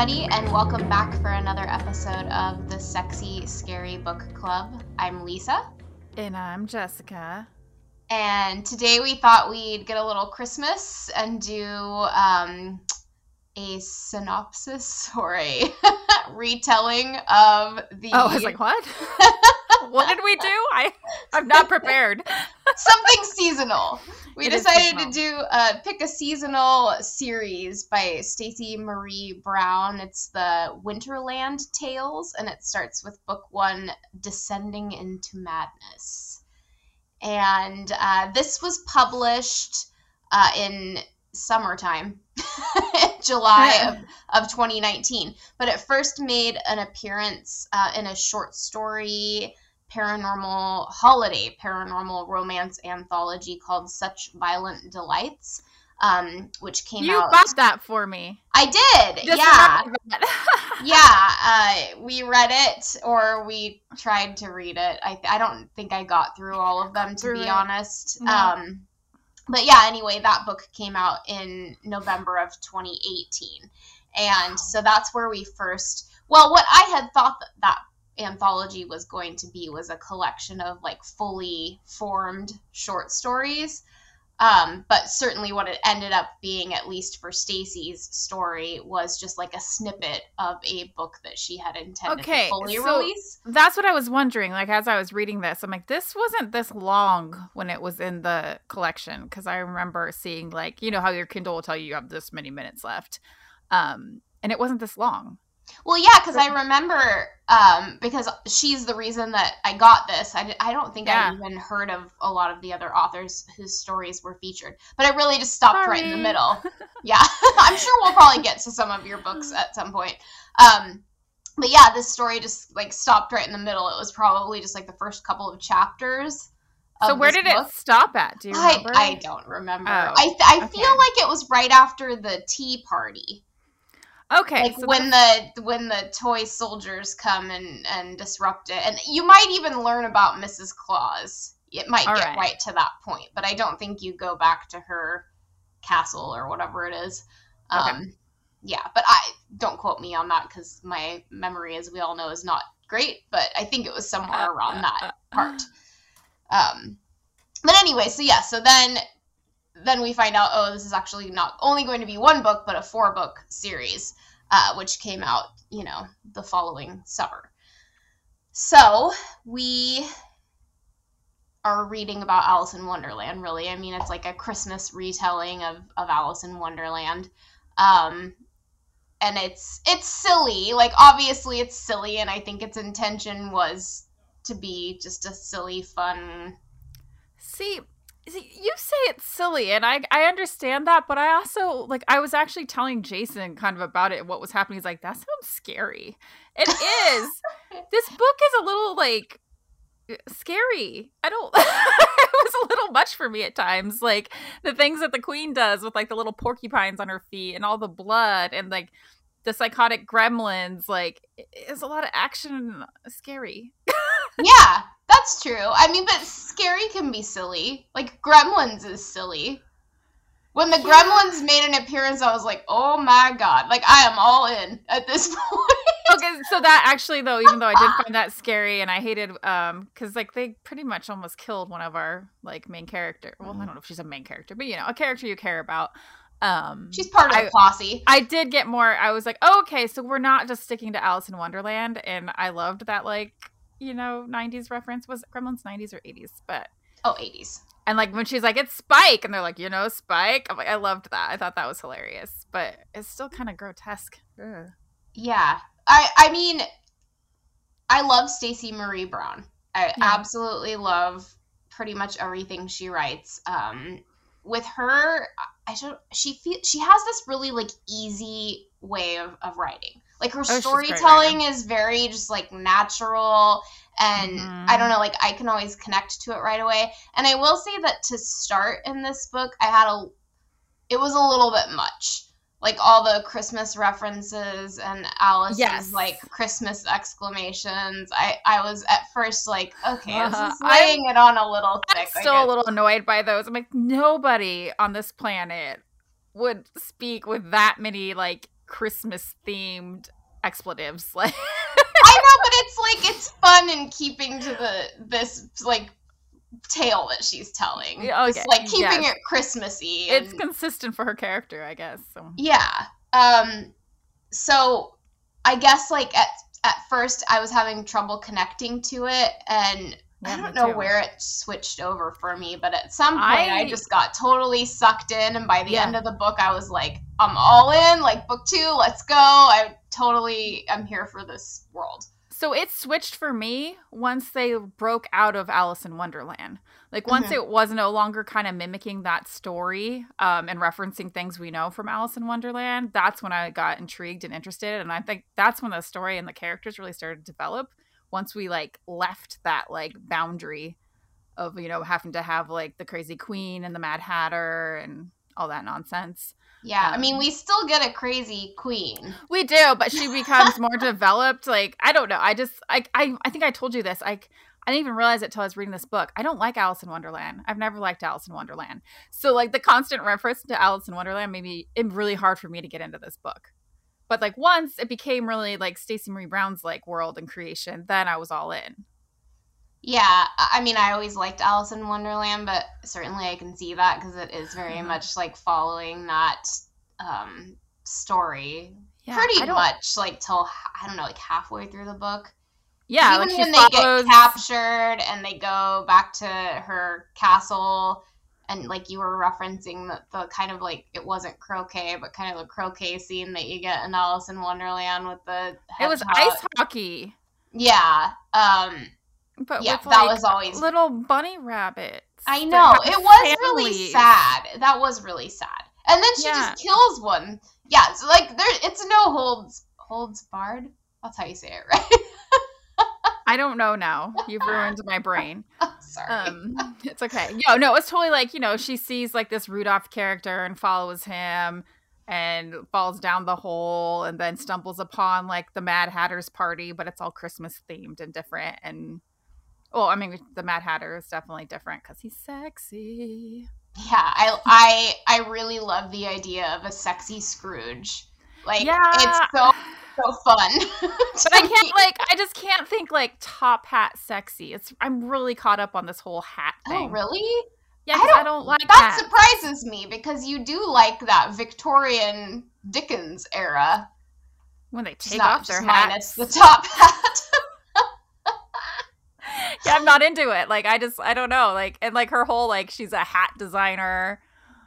everybody, and welcome back for another episode of the Sexy Scary Book Club. I'm Lisa. And I'm Jessica. And today we thought we'd get a little Christmas and do um, a synopsis or a retelling of the. Oh, I was like, what? what did we do? I I'm not prepared. Something seasonal. We it decided to do uh, pick a seasonal series by Stacey Marie Brown. It's the Winterland Tales, and it starts with book one, Descending into Madness. And uh, this was published uh, in summertime, July of, of 2019. But it first made an appearance uh, in a short story paranormal holiday paranormal romance anthology called Such Violent Delights. Um, which came you out. You bought that for me. I did. Just yeah. yeah. Uh, we read it or we tried to read it. I, I don't think I got through all of them to be it. honest. No. Um, but yeah, anyway, that book came out in November of 2018. And so that's where we first, well, what I had thought that, that anthology was going to be was a collection of like fully formed short stories. Um, but certainly what it ended up being, at least for Stacey's story, was just like a snippet of a book that she had intended okay, to fully so release. That's what I was wondering. Like as I was reading this, I'm like, this wasn't this long when it was in the collection because I remember seeing like, you know how your Kindle will tell you you have this many minutes left, um, and it wasn't this long. Well, yeah, because I remember um, because she's the reason that I got this. I, I don't think yeah. I even heard of a lot of the other authors whose stories were featured, but I really just stopped Sorry. right in the middle. yeah, I'm sure we'll probably get to some of your books at some point. Um, but yeah, this story just like stopped right in the middle. It was probably just like the first couple of chapters. So where did book. it stop at? Do you remember? I, I don't remember. Oh, I I okay. feel like it was right after the tea party. Okay. Like so when the when the toy soldiers come and and disrupt it, and you might even learn about Mrs. Claus. It might get right. right to that point, but I don't think you go back to her castle or whatever it is. Okay. Um, yeah, but I don't quote me on that because my memory, as we all know, is not great. But I think it was somewhere around that part. Um, but anyway, so yeah, so then then we find out, oh, this is actually not only going to be one book, but a four book series, uh, which came out, you know, the following summer. So we are reading about Alice in Wonderland, really. I mean, it's like a Christmas retelling of, of Alice in Wonderland. Um, and it's it's silly. Like obviously it's silly, and I think its intention was to be just a silly, fun. See, you say it's silly and I I understand that, but I also like I was actually telling Jason kind of about it what was happening. He's like, that sounds scary. It is. this book is a little like scary. I don't it was a little much for me at times. Like the things that the queen does with like the little porcupines on her feet and all the blood and like the psychotic gremlins, like it's a lot of action scary. yeah, that's true. I mean, but scary can be silly. Like Gremlins is silly. When the yeah. Gremlins made an appearance, I was like, "Oh my god!" Like I am all in at this point. okay, so that actually, though, even though I did find that scary and I hated, um, because like they pretty much almost killed one of our like main character. Well, I don't know if she's a main character, but you know, a character you care about. Um, she's part of the posse. I did get more. I was like, oh, okay, so we're not just sticking to Alice in Wonderland, and I loved that like you know, 90s reference. Was Gremlins 90s or 80s? But oh, 80s. And like when she's like, "It's Spike," and they're like, "You know, Spike." I'm like, I loved that. I thought that was hilarious, but it's still kind of grotesque. Ugh. Yeah, I I mean, I love Stacey Marie Brown. I yeah. absolutely love pretty much everything she writes. Um, with her, I don't. She feel she has this really like easy way of, of writing. Like her oh, storytelling is very just like natural and mm-hmm. I don't know, like I can always connect to it right away. And I will say that to start in this book, I had a it was a little bit much. Like all the Christmas references and Alice's yes. like Christmas exclamations. I I was at first like, okay, uh, this is laying I'm, it on a little thick. I'm still a little annoyed by those. I'm like, nobody on this planet would speak with that many like Christmas themed expletives. Like I know, but it's like it's fun in keeping to the this like tale that she's telling. Okay. It's like keeping yes. it Christmassy. And... It's consistent for her character, I guess. So. Yeah. Um so I guess like at at first I was having trouble connecting to it and yeah, I don't know too. where it switched over for me, but at some point I, I just got totally sucked in and by the yeah. end of the book I was like I'm all in, like book 2, let's go. I totally am here for this world. So it switched for me once they broke out of Alice in Wonderland. Like once mm-hmm. it was no longer kind of mimicking that story um, and referencing things we know from Alice in Wonderland, that's when I got intrigued and interested. And I think that's when the story and the characters really started to develop. Once we like left that like boundary of you know having to have like the crazy queen and the Mad Hatter and all that nonsense. Yeah, um, I mean, um, we still get a crazy queen. We do, but she becomes more developed. Like I don't know. I just I I I think I told you this. Like I didn't even realize it till I was reading this book. I don't like Alice in Wonderland. I've never liked Alice in Wonderland. So like the constant reference to Alice in Wonderland made me it really hard for me to get into this book. But like once it became really like Stacey Marie Brown's like world and creation, then I was all in. Yeah, I mean, I always liked Alice in Wonderland, but certainly I can see that because it is very mm-hmm. much like following that um, story yeah, pretty much like till I don't know, like halfway through the book. Yeah, even like when follows... they get captured and they go back to her castle, and like you were referencing the, the kind of like it wasn't croquet, but kind of the croquet scene that you get in Alice in Wonderland with the it was ice hockey. Yeah, um, but yeah, with, like, that was always little bunny rabbits. I know it was families. really sad. That was really sad. And then she yeah. just kills one. Yeah, so like there, it's no holds holds barred. That's how you say it, right? I don't know now. You've ruined my brain. Sorry. Um, it's okay. Yo, no, it's totally like, you know, she sees like this Rudolph character and follows him and falls down the hole and then stumbles upon like the Mad Hatter's party, but it's all Christmas themed and different. And, well, I mean, the Mad Hatter is definitely different because he's sexy. Yeah, I, I, I really love the idea of a sexy Scrooge. Like, yeah. it's so so fun. but I can't like I just can't think like top hat sexy. It's I'm really caught up on this whole hat oh, thing. Oh, really? Yeah, I don't, I don't like that. Hats. surprises me because you do like that Victorian Dickens era. When they take off their hats, the top hat. yeah, I'm not into it. Like I just I don't know. Like and like her whole like she's a hat designer.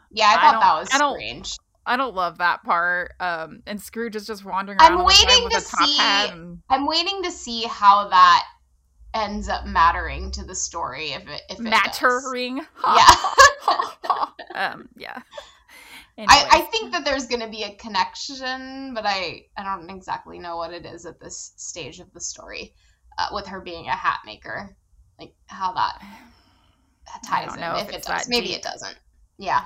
Yeah, I thought I that was strange. I don't love that part. Um, and Scrooge is just wandering around. I'm waiting to see. And... I'm waiting to see how that ends up mattering to the story. If it if it mattering, yeah, um, yeah. I, I think that there's going to be a connection, but I I don't exactly know what it is at this stage of the story, uh, with her being a hat maker, like how that ties in. If, if it does, maybe deep. it doesn't. Yeah.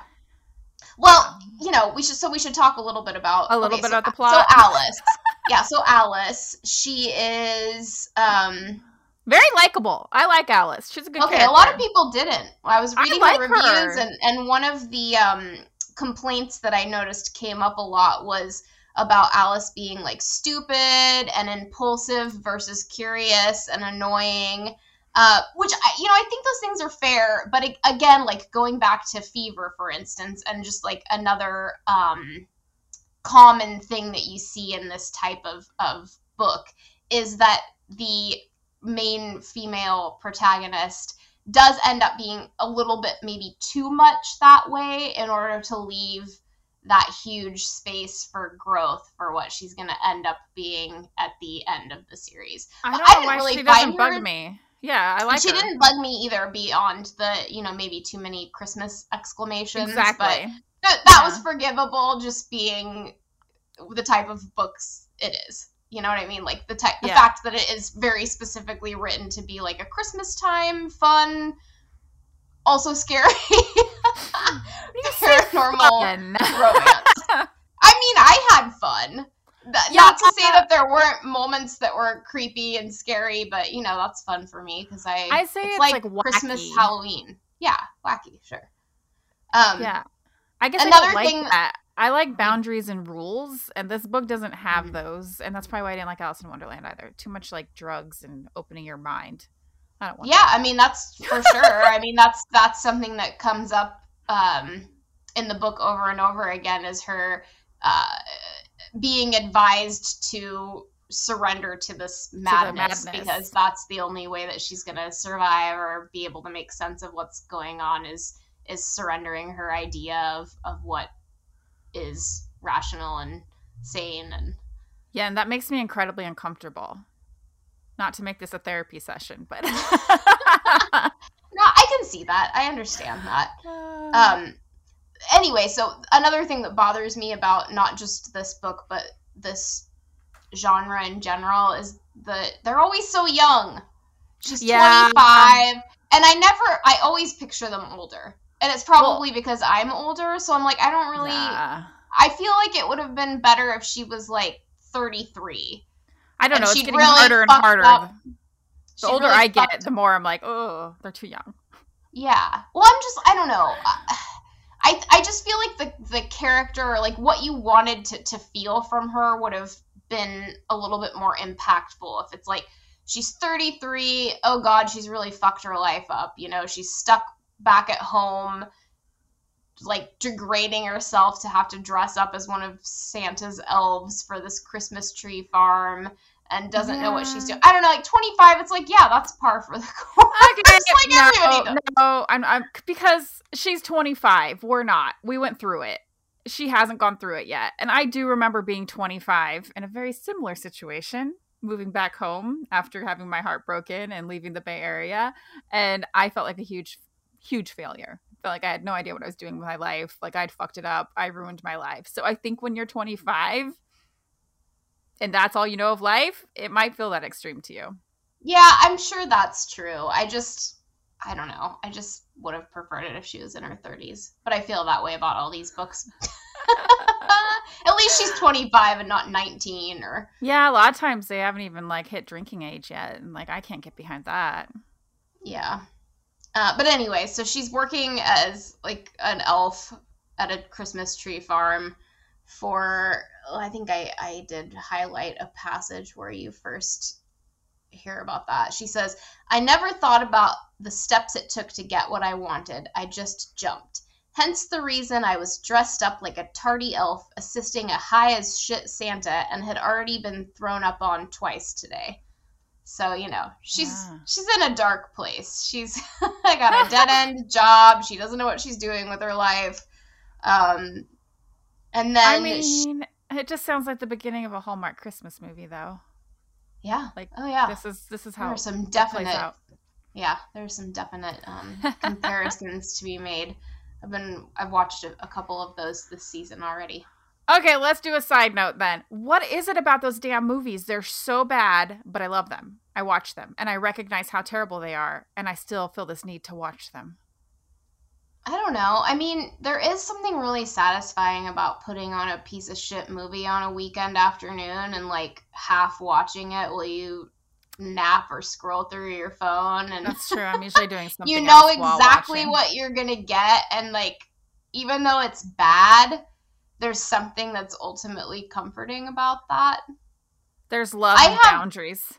Well, you know, we should so we should talk a little bit about a little okay, bit so, about the plot. So Alice, yeah, so Alice, she is um very likable. I like Alice. She's a good. Character. Okay, character. a lot of people didn't. I was reading I like the reviews, her. and and one of the um complaints that I noticed came up a lot was about Alice being like stupid and impulsive versus curious and annoying. Uh, which I, you know, I think those things are fair, but again, like going back to fever, for instance, and just like another um, common thing that you see in this type of of book is that the main female protagonist does end up being a little bit maybe too much that way in order to leave that huge space for growth for what she's going to end up being at the end of the series. I don't know why really she doesn't bug me. Yeah, I like. She her. didn't bug me either beyond the you know maybe too many Christmas exclamations. Exactly. But th- that yeah. was forgivable, just being the type of books it is. You know what I mean? Like the type, the yeah. fact that it is very specifically written to be like a Christmas time fun, also scary, paranormal romance. I mean, I had fun yeah, not to say that there weren't moments that were creepy and scary, but you know that's fun for me because I I say it's, it's like, like Christmas Halloween. Yeah, wacky, sure. Um, yeah, I guess another I thing that I like boundaries and rules, and this book doesn't have Mm-hmm. those, and that's probably why I didn't like Alice in Wonderland either. Too much like drugs and opening your mind. I don't want. Yeah, I mean that's for sure. I mean that's that's something that comes up um, in the book over and over again is her uh, being advised to surrender to this madness, madness. because that's the only way that she's going to survive or be able to make sense of what's going on is is surrendering her idea of of what is rational and sane and Yeah, and that makes me incredibly uncomfortable. Not to make this a therapy session, but no i can see that i understand that um anyway so another thing that bothers me about not just this book but this genre in general is that they're always so young she's Yeah. 25 and i never i always picture them older and it's probably because i'm older so i'm like i don't really i feel like it would have been better if she was like 33 I don't and know. It's getting really harder and harder. up- The She older really I get, fucked the more I'm like, oh, they're too young. Yeah. Well, I'm just I don't know. I I just feel like the the character, like what you wanted to to feel from her, would have been a little bit more impactful if it's like she's 33. Oh God, she's really fucked her life up. You know, she's stuck back at home, like degrading herself to have to dress up as one of Santa's elves for this Christmas tree farm. And doesn't know what she's doing. I don't know, like 25, it's like, yeah, that's par for the course. Okay, like everybody no, does. no, I'm, I'm because she's 25. We're not. We went through it. She hasn't gone through it yet. And I do remember being 25 in a very similar situation, moving back home after having my heart broken and leaving the Bay Area. And I felt like a huge, huge failure. Felt like I had no idea what I was doing with my life. Like I'd fucked it up. I ruined my life. So I think when you're 25 and that's all you know of life, it might feel that extreme to you. Yeah, I'm sure that's true. I just, I don't know. I just would have preferred it if she was in her 30s. But I feel that way about all these books. At least she's 25 and not 19 or. Yeah, a lot of times they haven't even like hit drinking age yet, and like I can't get behind that. Yeah. Uh, but anyway, so she's working as like an elf at a Christmas tree farm for. I think I, I did highlight a passage where you first hear about that. She says, I never thought about the steps it took to get what I wanted. I just jumped. Hence the reason I was dressed up like a tardy elf assisting a high as shit Santa and had already been thrown up on twice today. So, you know, she's Yeah. she's in a dark place. She's got a dead end job. She doesn't know what she's doing with her life. Um and then I she- mean, it just sounds like the beginning of a Hallmark Christmas movie, though. yeah. like, oh yeah. This is this is how are some definite yeah there's some definite um, comparisons to be made i've been i've watched a, a couple of those this season already Okay, let's do a side note then. What is it about those damn movies? They're so bad, but I love them. I watch them, and I recognize how terrible they are, and I still feel this need to watch them. I don't know i mean there is something really satisfying about putting on a piece of shit movie on a weekend afternoon and like half watching it while you nap or scroll through your phone and That's true. I'm usually doing something. you know exactly what you're gonna get and like even though it's bad there's something that's ultimately comforting about that There's love I and have- boundaries.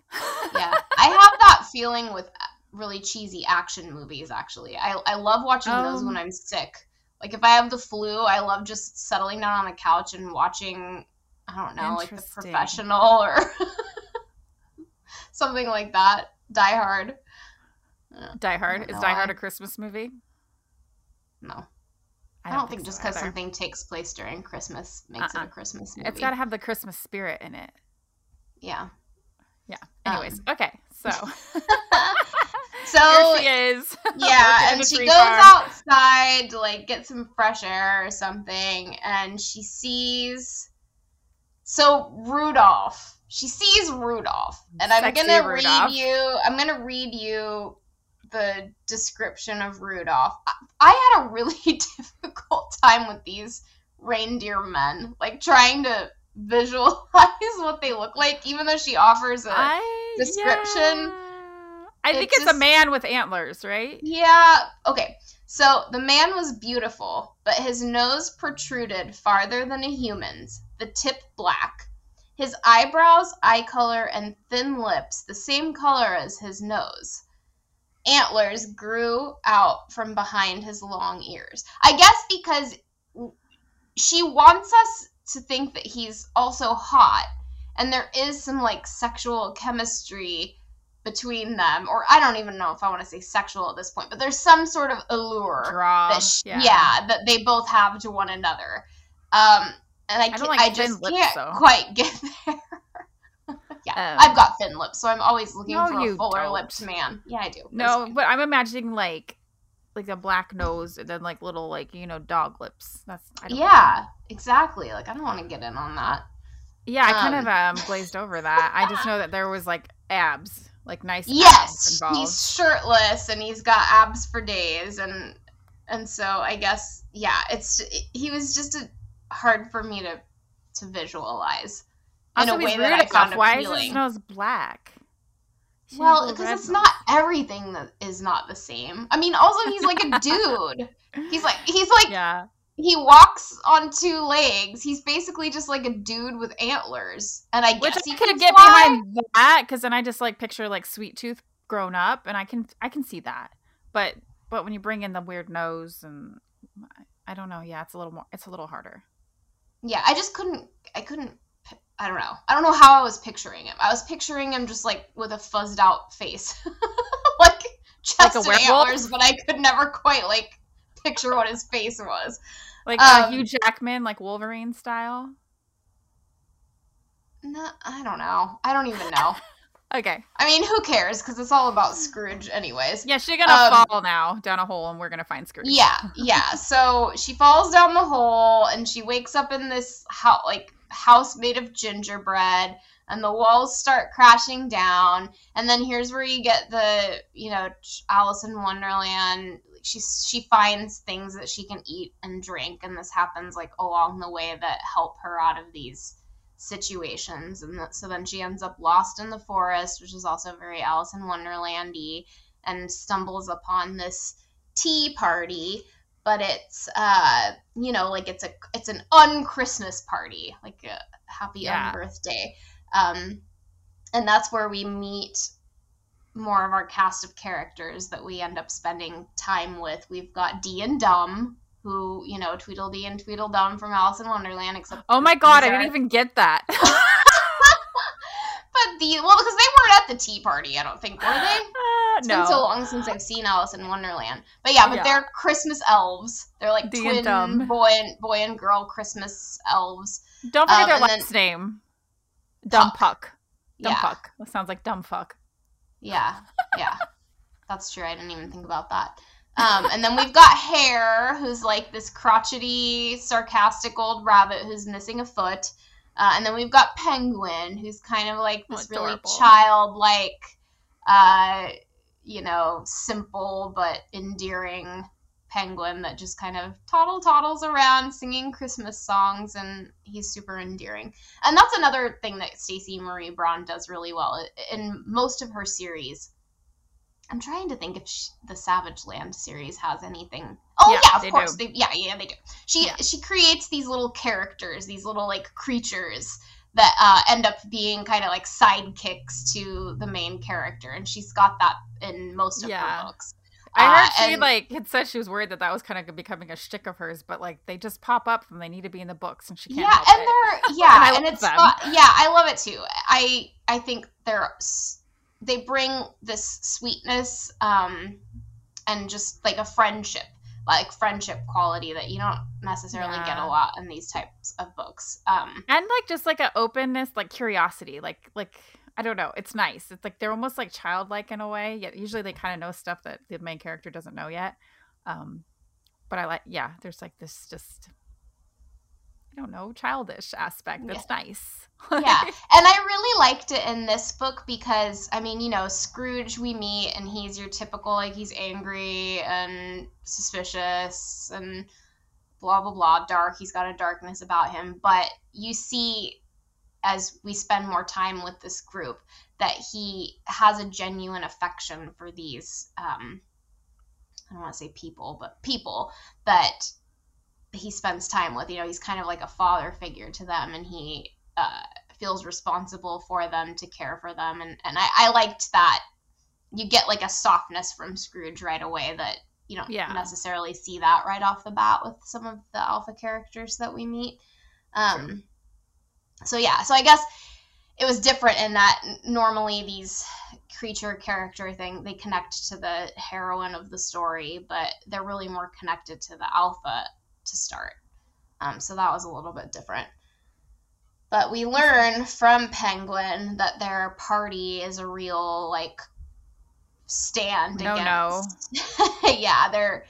yeah i have that feeling with really cheesy action movies actually i, I love watching those Oh. when i'm sick like if i have the flu i love just settling down on the couch and watching i don't know like the professional or something like that die hard Die Hard is Die Hard a Christmas movie? no i don't, think, just because something takes place during christmas makes it Uh-uh. a christmas movie It's got to have the Christmas spirit in it. yeah Yeah. Um, Anyways, okay. So so here she is. yeah and she goes farm. outside to like get some fresh air or something and she sees so rudolph she sees rudolph and i'm gonna Rudolph. read you i'm gonna read you the description of rudolph I, I had a really difficult time with these reindeer men like trying to visualize what they look like even though she offers a I, description, yeah. I think it it's a man with antlers, right? Yeah. Okay. So the man was beautiful, but his nose protruded farther than a human's, the tip black. His eyebrows, eye color, and thin lips the same color as his nose. Antlers grew out from behind his long ears. I guess because she wants us to think that he's also hot and there is some like sexual chemistry between them or i don't even know if i want to say sexual at this point but there's some sort of allure Draw, that she, yeah. yeah. that they both have to one another um and i, I, like I just lips, can't though. quite get there yeah um, i've got thin lips so i'm always looking no, for a fuller don't. lipped man yeah i do no but i'm imagining like like a black nose and then like little like you know dog lips that's yeah know. exactly like i don't want to get in on that yeah, I kind of um, um glazed over that. I just know that there was like abs, like nice. Yes, he's shirtless and he's got abs for days, and and so I guess yeah, it's he was just a, hard for me to to visualize in also, a way that I found Why appealing. is his nose black? well, because it's not everything that is not the same. I mean, also he's like a dude. he's like he's like yeah he walks on two legs. He's basically just like a dude with antlers. And I Which guess he I could get fly. behind that because then I just like picture like Sweet Tooth grown up, and I can I can see that. But but when you bring in the weird nose and I don't know, yeah, it's a little more it's a little harder. Yeah, I just couldn't I couldn't I don't know. I don't know how I was picturing him. I was picturing him just like with a fuzzed out face, like chest like and antlers, but I could never quite like picture what his face was. Like uh, um, Hugh Jackman, like Wolverine style. No, I don't know. I don't even know. okay. I mean, who cares? Because it's all about Scrooge, anyways. Yeah, she's gonna um, fall now down a hole, and we're gonna find Scrooge. Yeah, yeah. So she falls down the hole, and she wakes up in this house, like house made of gingerbread and the walls start crashing down and then here's where you get the you know alice in wonderland she she finds things that she can eat and drink and this happens like along the way that help her out of these situations. And that, so then she ends up lost in the forest which is also very alice in wonderlandy and stumbles upon this tea party. But it's uh you know like it's a it's an un-christmas party like a happy yeah. unbirthday. Um and that's where we meet more of our cast of characters that we end up spending time with. We've got Dee and Dum, who, you know, Tweedledee and Tweedledum from Alice in Wonderland, except Oh my god, I didn't even get that. but the well, because they weren't at the tea party, I don't think, were they? Uh, it's no. been so long since I've seen Alice in Wonderland. But yeah, but yeah. they're Christmas elves. They're like Dee twin and boy and boy and girl Christmas elves. Don't forget um, their last then, name. Dumb Puck. Dumb yeah. Puck. That sounds like dumb fuck. Yeah, yeah, that's true. I didn't even think about that. Um, and then we've got Hare, who's like this crotchety, sarcastic old rabbit who's missing a foot. Uh, and then we've got Penguin, who's kind of like this really childlike, uh, you know, simple but endearing penguin that just kind of toddle toddles around singing Christmas songs, and he's super endearing. And that's another thing that Stacey Marie Brown does really well in most of her series. I'm trying to think if she, the Savage Land series has anything. Oh yeah, yeah of course. They, yeah, yeah, they do. She yeah. she creates these little characters, these little like creatures that uh, end up being kind of like sidekicks to the main character, and she's got that in most of yeah. her books. I heard uh, she like had said she was worried that that was kind of becoming a shtick of hers, but like they just pop up and they need to be in the books, and she can't. Yeah, and it. they're yeah, and, and it's yeah, I love it too. I I think they're they bring this sweetness um and just like a friendship like friendship quality that you don't necessarily yeah. get a lot in these types of books um and like just like an openness like curiosity like like I don't know. It's nice. It's like they're almost like childlike in a way. Yet usually they kind of know stuff that the main character doesn't know yet. Um, but I like, yeah. There's like this just, I don't know, childish aspect that's yeah. nice. yeah, and I really liked it in this book because I mean, you know, Scrooge we meet and he's your typical like he's angry and suspicious and blah blah blah dark. He's got a darkness about him, but you see as we spend more time with this group that he has a genuine affection for these um, I don't want to say people, but people that he spends time with. You know, he's kind of like a father figure to them, and he uh, feels responsible for them to care for them. And and I, I liked that. You get like a softness from Scrooge right away that you don't yeah. necessarily see that right off the bat with some of the alpha characters that we meet. Um, so yeah, so I guess it was different in that normally these creature character thing they connect to the heroine of the story, but they're really more connected to the alpha to start. Um, so that was a little bit different. But we learn from Penguin that their party is a real like stand no, against. No. yeah, their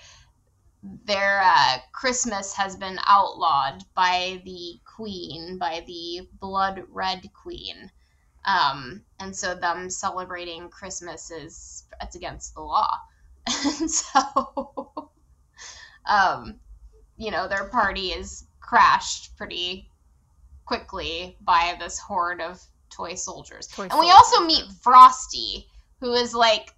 their uh, Christmas has been outlawed by the Queen, by the Blood Red Queen. Um, and so them celebrating Christmas is it's against the law. and so um, you know, their party is crashed pretty quickly by this horde of toy soldiers. Toy and soldiers. we also meet Frosty, who is like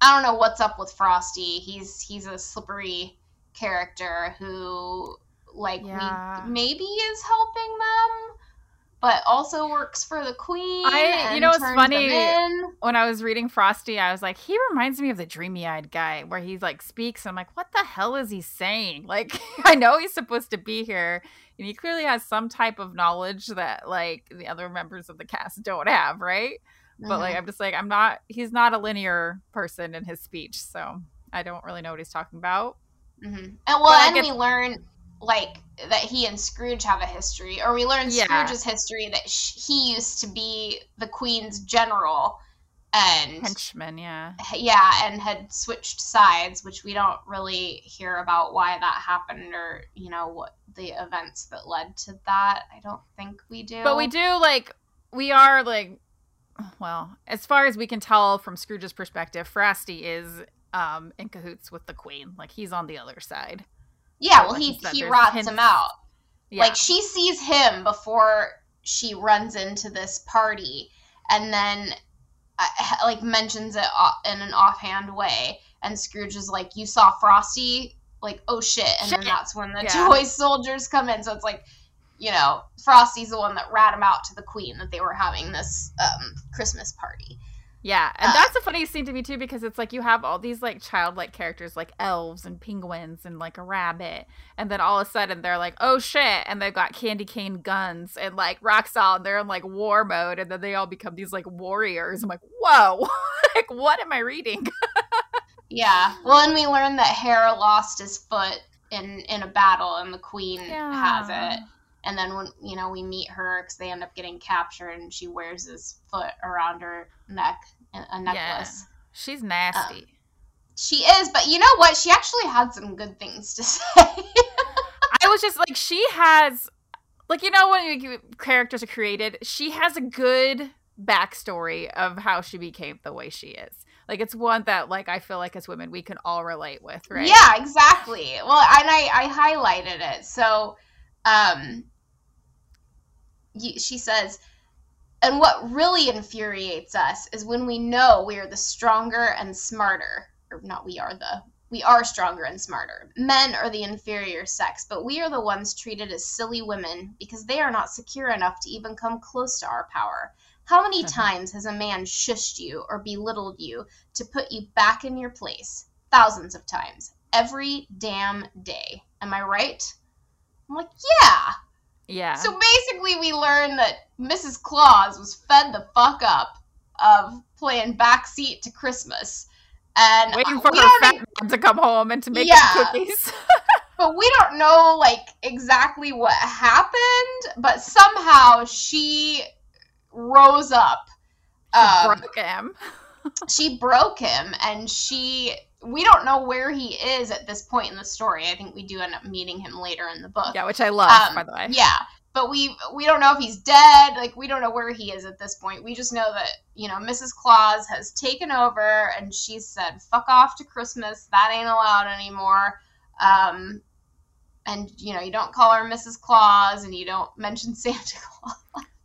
I don't know what's up with Frosty. He's he's a slippery character who like yeah. we maybe is helping them but also works for the queen. I, you know, it's funny when I was reading Frosty, I was like, he reminds me of the dreamy-eyed guy, where he like speaks. And I'm like, what the hell is he saying? Like, I know he's supposed to be here, and he clearly has some type of knowledge that like the other members of the cast don't have, right? Mm-hmm. But like, mm-hmm. I'm just like, I'm not. He's not a linear person in his speech, so I don't really know what he's talking about. Mm-hmm. And well, and we learn like that he and Scrooge have a history, or we learn yeah. Scrooge's history that sh- he used to be the Queen's general and henchman, yeah, yeah, and had switched sides, which we don't really hear about why that happened, or you know what the events that led to that. I don't think we do, but we do like we are like, well, as far as we can tell from Scrooge's perspective, Frosty is um in cahoots with the Queen, like he's on the other side. Yeah, well, he he rots hints. him out. Yeah. Like she sees him before she runs into this party, and then uh, like mentions it in an offhand way. And Scrooge is like, "You saw Frosty? Like, oh shit!" And shit. then that's when the yeah. toy soldiers come in. So it's like, you know, Frosty's the one that rat him out to the Queen that they were having this um, Christmas party. Yeah, and uh, that's a funny scene to me too because it's like you have all these like childlike characters like elves and penguins and like a rabbit, and then all of a sudden they're like, oh shit, and they've got candy cane guns and like rock solid, they're in like war mode, and then they all become these like warriors. I'm like, whoa, like what am I reading? yeah, well, and we learned that Hera lost his foot in in a battle, and the queen yeah. has it and then when you know we meet her because they end up getting captured and she wears his foot around her neck a necklace yeah. she's nasty. Um, she is but you know what? She actually had some good things to say. I was just like she has like you know when characters are created? She has a good backstory of how she became the way she is. Like it's one that like i feel like as women we can all relate with right? Yeah exactly. Well and i i highlighted it. So um she says, and what really infuriates us is when we know we are the stronger and smarter, or not we are the, we are stronger and smarter. Men are the inferior sex, but we are the ones treated as silly women because they are not secure enough to even come close to our power. How many times has a man shushed you or belittled you to put you back in your place? Thousands of times. Every damn day. Am I right? I'm like, yeah. Yeah. So basically, we learn that Mrs. Claus was fed the fuck up of playing backseat to Christmas and waiting for her fat even... to come home and to make yeah. cookies. but we don't know like exactly what happened, but somehow she rose up. Um, broke him. she broke him, and she. We don't know where he is at this point in the story. I think we do end up meeting him later in the book. Yeah, which I love, um, by the way. Yeah, but we we don't know if he's dead like we don't know where he is at this point we just know that you know mrs claus has taken over and she said fuck off to christmas that ain't allowed anymore um and you know you don't call her mrs claus and you don't mention santa claus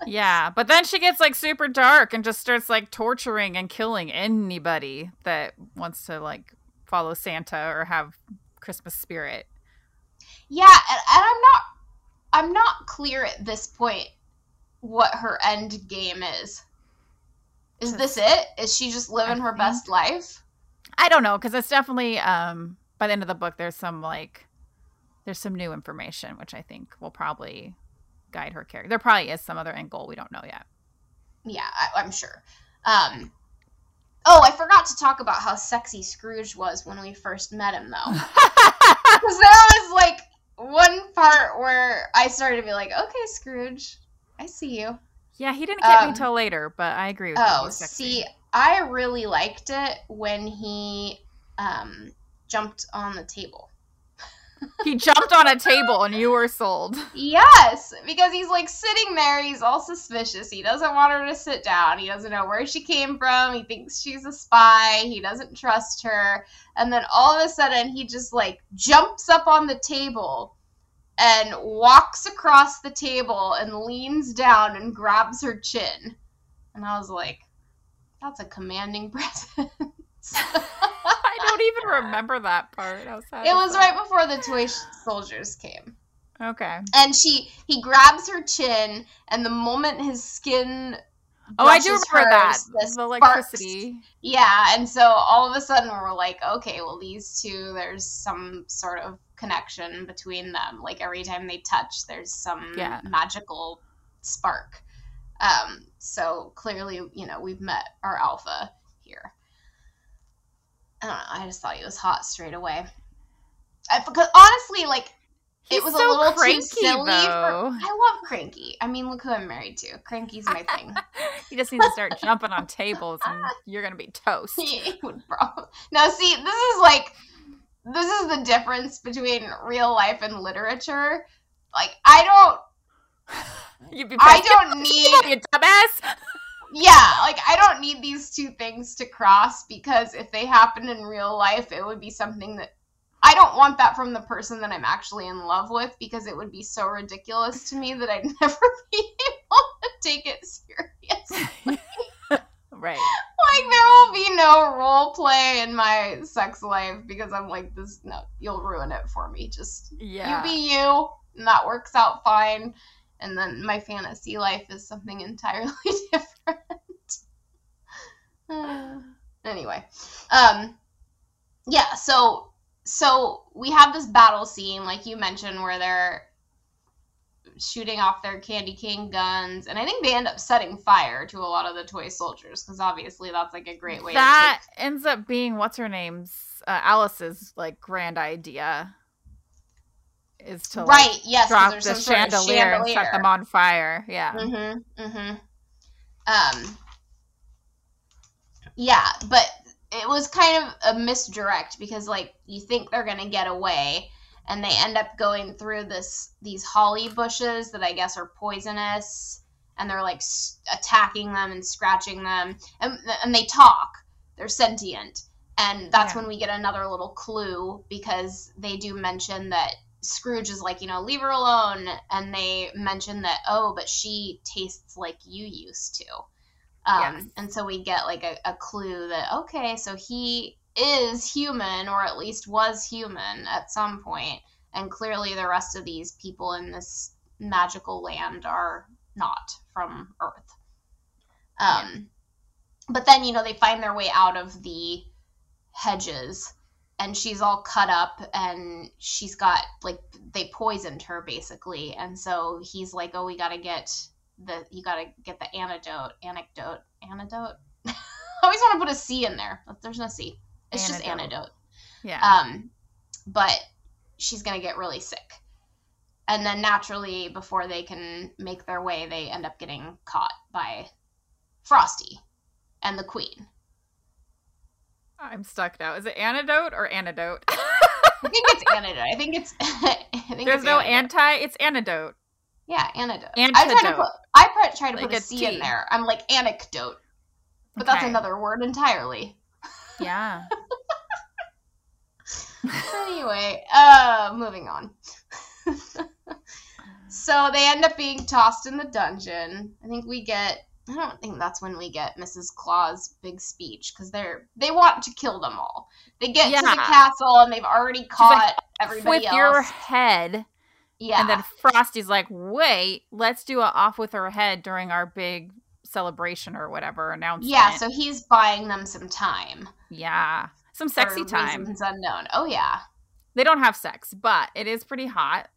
yeah but then she gets like super dark and just starts like torturing and killing anybody that wants to like follow Santa or have Christmas spirit. Yeah, and, and I'm not I'm not clear at this point what her end game is. Is this it? Is she just living her best life? I don't know because it's definitely um by the end of the book there's some like there's some new information which I think will probably guide her character. There probably is some other end goal we don't know yet. Yeah, I, am sure. Um, oh, I forgot to talk about how sexy Scrooge was when we first met him, though. Because there was like one part where I started to be like, okay, Scrooge, I see you. Yeah, he didn't get um, me till later, but I agree with oh, you. Oh, see, I really liked it when he um, jumped on the table. He jumped on a table and you were sold. Yes, because he's like sitting there. He's all suspicious. He doesn't want her to sit down. He doesn't know where she came from. He thinks she's a spy. He doesn't trust her. And then all of a sudden, he just like jumps up on the table and walks across the table and leans down and grabs her chin. And I was like, that's a commanding presence. I don't even remember that part. it was right before the toy soldiers came. Okay. And she he grabs her chin, and the moment his skin Oh, I do remember that. The electricity. Sparks. Yeah, and so all of a sudden we're like, okay, well these two, there's some sort of connection between them. Like every time they touch, there's some yeah. magical spark. Um, so clearly, you know, we've met our alpha here. I don't know. I just thought he was hot straight away. I, because honestly, like He's it was so a little cranky, too silly. For, I love Cranky. I mean, look who I'm married to. Cranky's my thing. he just needs to start jumping on tables, and you're gonna be toast. Now, see, this is like this is the difference between real life and literature. Like, I don't. You'd be I don't need you dumbass. Yeah, like I don't need these two things to cross because if they happen in real life, it would be something that I don't want that from the person that I'm actually in love with because it would be so ridiculous to me that I'd never be able to take it seriously. right. Like there will be no role play in my sex life because I'm like this no, you'll ruin it for me. Just yeah. you be you and that works out fine. And then my fantasy life is something entirely different. anyway. Um yeah, so so we have this battle scene, like you mentioned, where they're shooting off their candy cane guns, and I think they end up setting fire to a lot of the toy soldiers because obviously that's like a great way. That take... ends up being what's her name's uh, Alice's like grand idea is to like, right yes drop the chandelier, chandelier, and set them on fire. Yeah. Mm-hmm. Mm-hmm. Um. Yeah, but it was kind of a misdirect because like you think they're gonna get away and they end up going through this these holly bushes that i guess are poisonous and they're like attacking them and scratching them and, and they talk they're sentient and that's yeah. when we get another little clue because they do mention that scrooge is like you know leave her alone and they mention that oh but she tastes like you used to um, yes. And so we get like a, a clue that, okay, so he is human, or at least was human at some point, and clearly the rest of these people in this magical land are not from Earth. Um, yeah. But then, you know, they find their way out of the hedges, and she's all cut up, and she's got, like, they poisoned her basically. And so he's like, oh, we gotta get the you got to get the antidote, anecdote, antidote. I always want to put a C in there. There's no C. It's antidote. just antidote. Yeah. Um, but she's gonna get really sick, and then naturally, before they can make their way, they end up getting caught by Frosty and the Queen. I'm stuck now. Is it antidote or antidote? I think it's antidote. I think it's. I think There's it's no antidote. anti. It's antidote. Yeah, antidote. antidote. I try to put I try to like put a C in there. I'm like anecdote, but okay. that's another word entirely. Yeah. anyway, uh, moving on. so they end up being tossed in the dungeon. I think we get I don't think that's when we get Mrs. Claus' big speech because they're they want to kill them all. They get yeah. to the castle and they've already caught like, everybody with else. your head. Yeah. And then Frosty's like, wait, let's do a off with her head during our big celebration or whatever announcement. Yeah, so he's buying them some time. Yeah. Some sexy time. Reasons unknown. Oh yeah. They don't have sex, but it is pretty hot.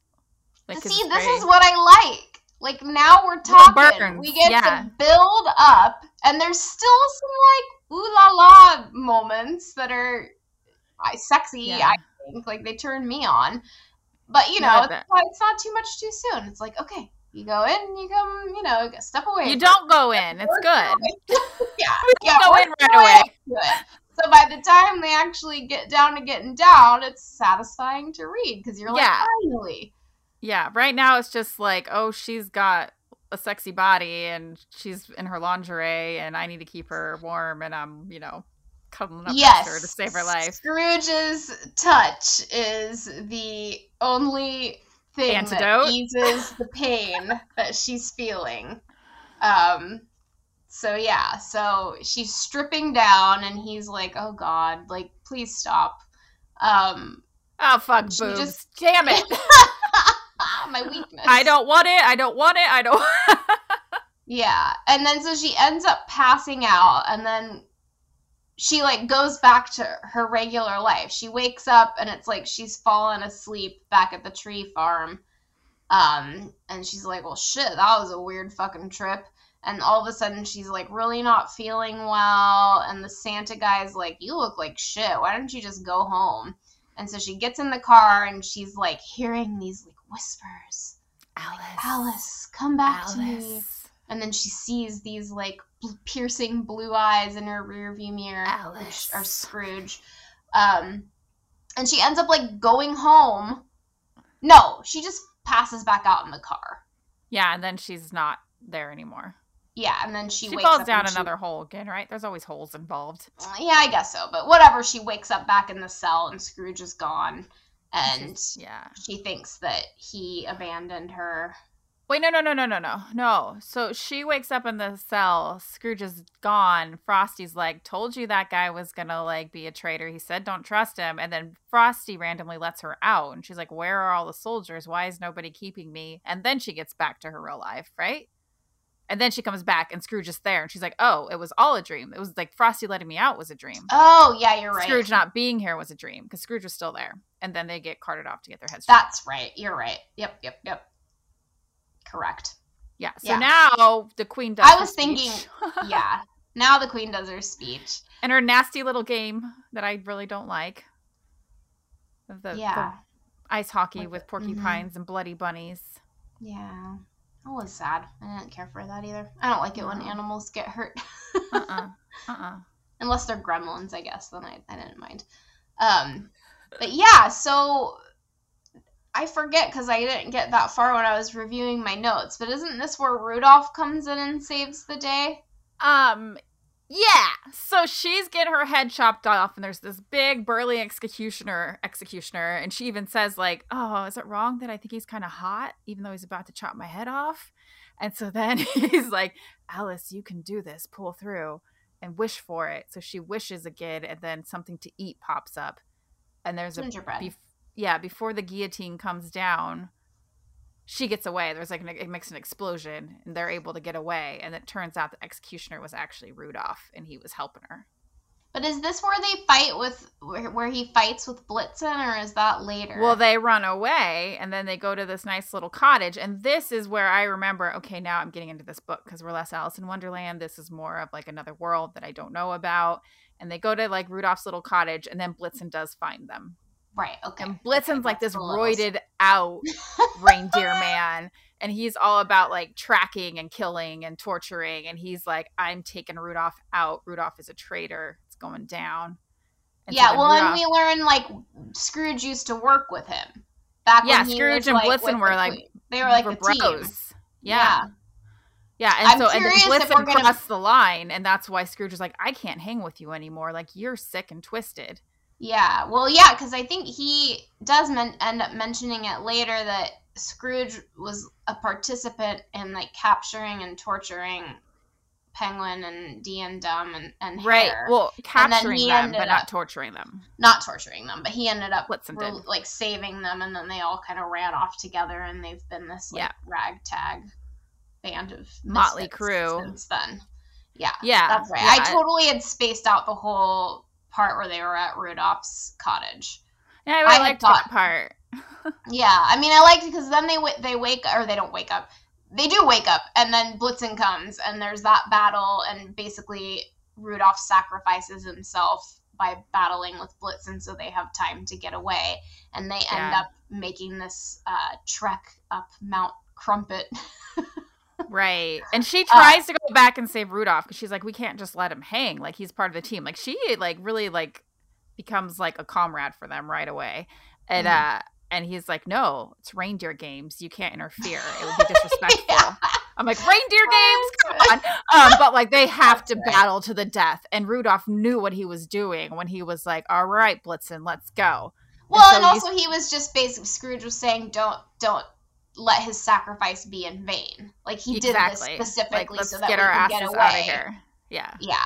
Like, See, this very... is what I like. Like now we're talking. We get yeah. to build up, and there's still some like ooh la la moments that are sexy. Yeah. I think like they turn me on, but you know it's, it's not too much too soon. It's like okay, you go in, you come, you know, step away. You don't go in. It's good. yeah, yeah, go in right away. So by the time they actually get down to getting down, it's satisfying to read because you're like, finally. Yeah, right now it's just like, oh, she's got a sexy body and she's in her lingerie and I need to keep her warm and I'm, you know, cuddling up yes. her to save her life. Scrooge's touch is the only thing Antidote. that eases the pain that she's feeling. Um so yeah, so she's stripping down and he's like, "Oh god, like please stop." Um Oh fuck boobs. Just... Damn it. my weakness. I don't want it. I don't want it. I don't. yeah, and then so she ends up passing out, and then she like goes back to her regular life. She wakes up, and it's like she's fallen asleep back at the tree farm. Um, and she's like, "Well, shit, that was a weird fucking trip." And all of a sudden, she's like really not feeling well. And the Santa guy's like, "You look like shit. Why don't you just go home?" And so she gets in the car and she's like hearing these like whispers. Alice. Like, Alice, come back Alice. to me. And then she sees these like piercing blue eyes in her rearview mirror, Alice. which are Scrooge. Um, and she ends up like going home. No, she just passes back out in the car. Yeah, and then she's not there anymore. Yeah, and then she, she falls down another she... hole again, right? There's always holes involved. Uh, yeah, I guess so. But whatever, she wakes up back in the cell and Scrooge is gone. And yeah. she thinks that he abandoned her. Wait no no no no no no no. So she wakes up in the cell scrooge is gone frosty's like told you that guy was gonna like be a traitor. He said don't trust him. And then frosty randomly lets her out and she's like where are all the soldiers? Why is nobody keeping me? And then she gets back to her real life right and then she comes back and Scrooge is there and she's like, Oh, it was all a dream. It was like Frosty letting me out was a dream. Oh, yeah, you're right. Scrooge not being here was a dream because Scrooge was still there. And then they get carted off to get their heads. That's right. You're right. Yep, yep, yep. Correct. Yeah. So yeah. now the queen does. I was thinking, yeah. Now the queen does her speech. And her nasty little game that I really don't like. The, yeah. The ice hockey with, with porcupines mm-hmm. and bloody bunnies. Yeah. That was sad. I didn't care for that either. I don't like it when animals get hurt. uh-uh. Uh-uh. Unless they're gremlins, I guess. Then I, I didn't mind. Um, but yeah, so I forget because I didn't get that far when I was reviewing my notes. But isn't this where Rudolph comes in and saves the day? Um, yeah. So she's getting her head chopped off, and there's this big burly executioner, executioner, and she even says like, "Oh, is it wrong that I think he's kind of hot, even though he's about to chop my head off?" And so then he's like, "Alice, you can do this. Pull through." And wish for it. So she wishes again, and then something to eat pops up, and there's a gingerbread. yeah, before the guillotine comes down, she gets away. There's like an, it makes an explosion, and they're able to get away. And it turns out the executioner was actually Rudolph, and he was helping her. But is this where they fight with where he fights with Blitzen, or is that later? Well, they run away, and then they go to this nice little cottage, and this is where I remember. Okay, now I'm getting into this book because we're less Alice in Wonderland. This is more of like another world that I don't know about. And they go to like Rudolph's little cottage, and then Blitzen does find them Right. Okay. And Blitzen's like this roided out reindeer man. And he's all about like tracking and killing and torturing. And he's like, I'm taking Rudolph out. Rudolph is a traitor. It's going down. And yeah, so well, Rudolph... and we learn like Scrooge used to work with him. Back yeah, Scrooge and like, Blitzen were like they were like were bros. Team. Yeah. yeah. Yeah, and I'm so and Blitzen gonna... crossed the line, and that's why Scrooge was like, "I can't hang with you anymore. Like you're sick and twisted." Yeah, well, yeah, because I think he does men- end up mentioning it later that Scrooge was a participant in like capturing and torturing Penguin and Dee and Dum and, and right. Hare. Well, capturing them, but not torturing them. Not torturing them, but he ended up re- like saving them, and then they all kind of ran off together, and they've been this like yeah. ragtag band of motley crew since then. Yeah, yeah, that's right. Yeah. I totally had spaced out the whole part where they were at Rudolph's cottage. Yeah, I really I liked thought, that part. yeah, I mean, I liked because then they w- they wake or they don't wake up. They do wake up, and then Blitzen comes, and there's that battle, and basically Rudolph sacrifices himself by battling with Blitzen, so they have time to get away, and they yeah. end up making this uh, trek up Mount Crumpet. right, and she uh, tries uh, to go back and save Rudolph because she's like, we can't just let him hang. Like he's part of the team. Like she like really like becomes like a comrade for them right away, and mm-hmm. uh and he's like, "No, it's reindeer games. You can't interfere. It would be disrespectful." yeah. I'm like, "Reindeer games? Come on!" Um, but like, they have to battle to the death. And Rudolph knew what he was doing when he was like, "All right, Blitzen, let's go." Well, and, so and also he was just basically Scrooge was saying, "Don't, don't." Let his sacrifice be in vain. Like he exactly. did this specifically like, so that get we our could get away. here. Yeah, yeah.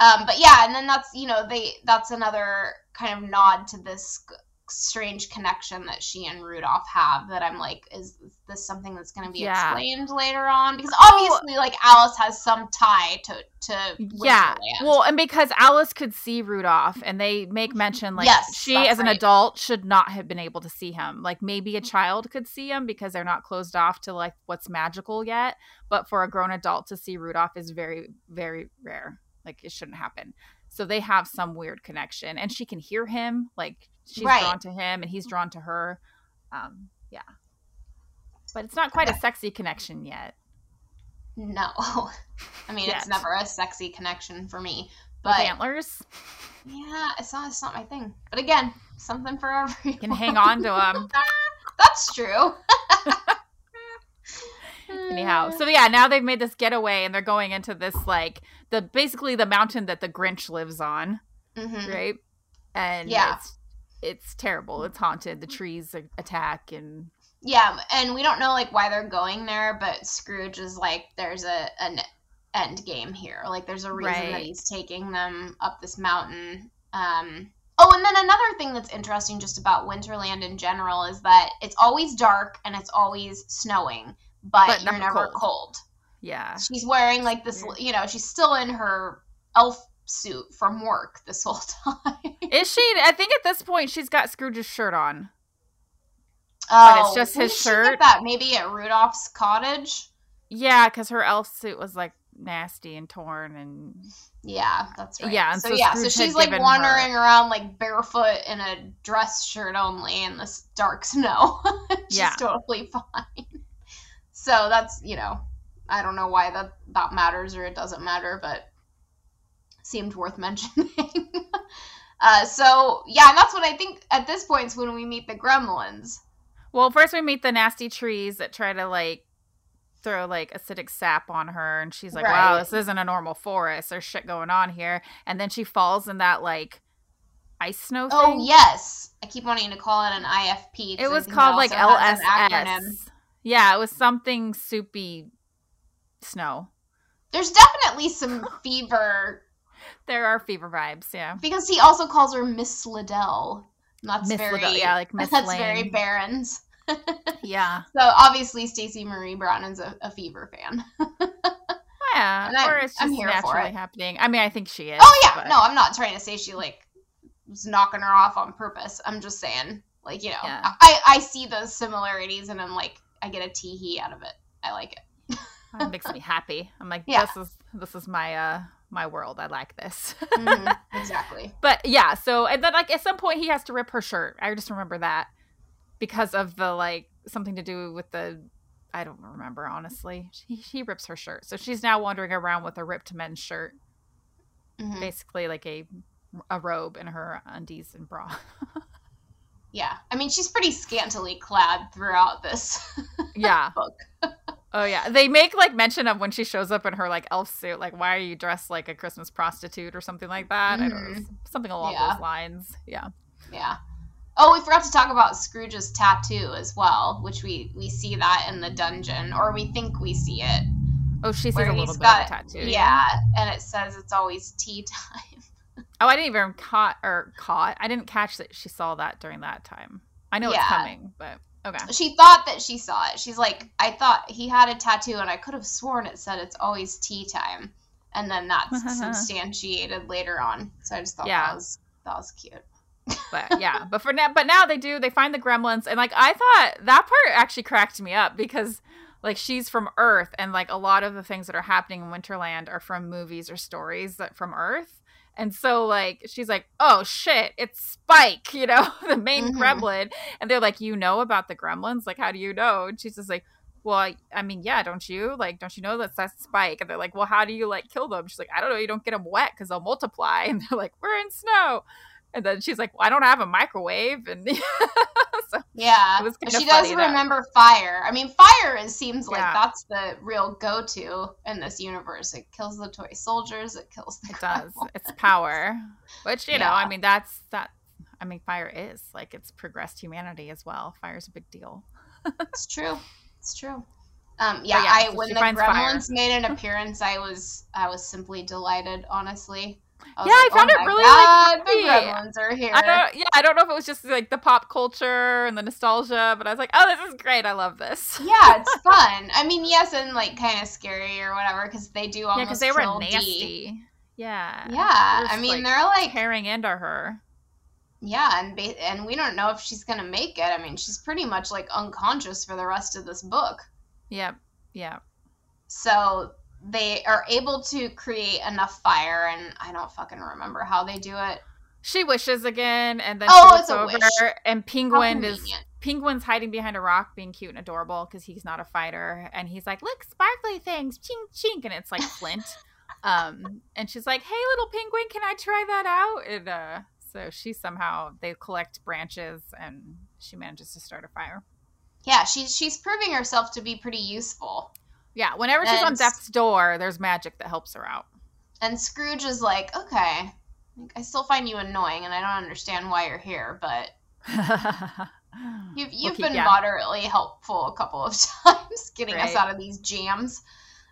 Um, but yeah, and then that's you know they that's another kind of nod to this strange connection that she and Rudolph have that I'm like, is this something that's going to be yeah. explained later on? Because obviously, like Alice has some tie to to yeah. Well, and because Alice could see Rudolph, and they make mm-hmm. mention like yes, she, as an right. adult, should not have been able to see him. Like maybe a mm-hmm. child could see him because they're not closed off to like what's magical yet. But for a grown adult to see Rudolph is very very rare. Like it shouldn't happen. So they have some weird connection, and she can hear him. Like she's right. drawn to him, and he's drawn to her. Um, yeah, but it's not quite a sexy connection yet. No, I mean it's never a sexy connection for me. But With antlers. Yeah, it's not. It's not my thing. But again, something for everyone. You can hang on to them. That's true. Anyhow, so yeah, now they've made this getaway and they're going into this like the basically the mountain that the Grinch lives on, mm-hmm. right? And yeah, it's, it's terrible. It's haunted. The trees attack and yeah, and we don't know like why they're going there, but Scrooge is like, there's a an end game here. Like there's a reason right. that he's taking them up this mountain. Um, oh, and then another thing that's interesting just about Winterland in general is that it's always dark and it's always snowing but, but you're never cold. cold. Yeah. She's wearing like this, you know, she's still in her elf suit from work this whole time. Is she? I think at this point she's got Scrooge's shirt on. Oh, but it's oh, just his shirt. that maybe at Rudolph's cottage. Yeah, because her elf suit was like nasty and torn and. Yeah, that's right. Yeah, so, so yeah, so she's like wandering her... around like barefoot in a dress shirt only in this dark snow. she's yeah. totally fine. So that's, you know, I don't know why that that matters or it doesn't matter, but seemed worth mentioning. uh, so yeah, and that's what I think at this point is when we meet the gremlins. Well, first we meet the nasty trees that try to like throw like acidic sap on her, and she's like, right. "Wow, this isn't a normal forest. There's shit going on here." And then she falls in that like ice snow. Oh, thing. Oh yes, I keep wanting to call it an IFP. It was called like LSS. Yeah, it was something soupy snow. There's definitely some fever. There are fever vibes, yeah. Because he also calls her Miss Liddell. That's Miss very Liddell, yeah, like Miss That's Lane. very Barrons. yeah. So obviously Stacey Marie Brown is a, a fever fan. yeah, or it's just naturally happening. I mean, I think she is. Oh yeah, but... no, I'm not trying to say she like was knocking her off on purpose. I'm just saying, like you know, yeah. I I see those similarities, and I'm like, I get a tee hee out of it. I like it. it makes me happy. I'm like, yeah. this is this is my uh my world. I like this. mm-hmm, exactly. But yeah, so and then like at some point he has to rip her shirt. I just remember that because of the like something to do with the I don't remember honestly. He, he rips her shirt, so she's now wandering around with a ripped men's shirt, mm-hmm. basically like a a robe in her undies and bra. yeah i mean she's pretty scantily clad throughout this yeah book oh yeah they make like mention of when she shows up in her like elf suit like why are you dressed like a christmas prostitute or something like that mm-hmm. i don't know something along yeah. those lines yeah yeah oh we forgot to talk about scrooge's tattoo as well which we we see that in the dungeon or we think we see it Oh, she sees a little bit got, of a tattoo. Yeah, and it says it's always tea time. oh, I didn't even caught or caught. I didn't catch that she saw that during that time. I know yeah. it's coming, but okay. She thought that she saw it. She's like, I thought he had a tattoo, and I could have sworn it said it's always tea time, and then that's substantiated later on. So I just thought yeah. that was that was cute. but yeah, but for now, but now they do. They find the gremlins, and like I thought that part actually cracked me up because like she's from Earth, and like a lot of the things that are happening in Winterland are from movies or stories that from Earth. And so like she's like, "Oh shit, it's Spike, you know, the main mm-hmm. gremlin." And they're like, "You know about the gremlins? Like how do you know?" And she's just like, "Well, I, I mean, yeah, don't you? Like don't you know that that's Spike?" And they're like, "Well, how do you like kill them?" She's like, "I don't know, you don't get them wet cuz they'll multiply." And they're like, "We're in snow." And then she's like, well, I don't have a microwave. And so yeah, she does remember that. fire. I mean, fire is, seems like that's the real go to in this universe. It kills the toy soldiers, it kills the. It does. It's power. Which, you yeah. know, I mean, that's that. I mean, fire is like it's progressed humanity as well. Fire's a big deal. it's true. It's true. Um, yeah, yeah, I so when the Gremlins fire. made an appearance, I was I was simply delighted. Honestly, I yeah, like, I found oh it really God, like the gremlins are here. I don't, yeah, I don't know if it was just like the pop culture and the nostalgia, but I was like, oh, this is great. I love this. Yeah, it's fun. I mean, yes, and like kind of scary or whatever because they do almost yeah, because they were nasty. D. Yeah, yeah. I mean, like, they're like tearing into her. Yeah, and ba- and we don't know if she's gonna make it. I mean, she's pretty much like unconscious for the rest of this book. Yep. Yeah. So they are able to create enough fire, and I don't fucking remember how they do it. She wishes again, and then oh, looks over, wish. and Penguin is Penguin's hiding behind a rock, being cute and adorable because he's not a fighter, and he's like, "Look, sparkly things, chink chink," and it's like flint. um, and she's like, "Hey, little penguin, can I try that out?" And uh, so she somehow they collect branches, and she manages to start a fire. Yeah, she's she's proving herself to be pretty useful. Yeah, whenever she's and, on death's door, there's magic that helps her out. And Scrooge is like, okay, I still find you annoying, and I don't understand why you're here, but you've you've been yeah. moderately helpful a couple of times, getting right. us out of these jams.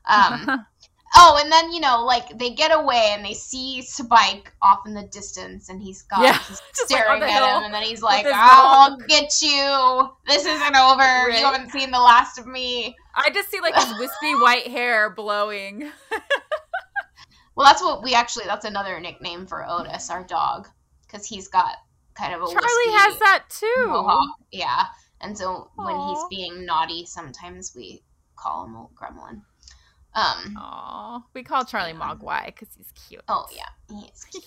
Um, Oh, and then you know, like they get away and they see Spike off in the distance, and he's got yeah, he's staring like at him, and then he's like, "I'll dog. get you. This isn't over. Right. You haven't seen the last of me." I just see like his wispy white hair blowing. well, that's what we actually. That's another nickname for Otis, our dog, because he's got kind of a. Charlie has that too. Mohawk. Yeah, and so Aww. when he's being naughty, sometimes we call him a gremlin. Um, Aww. we call Charlie Mogwai because he's cute. Oh yeah, he is cute.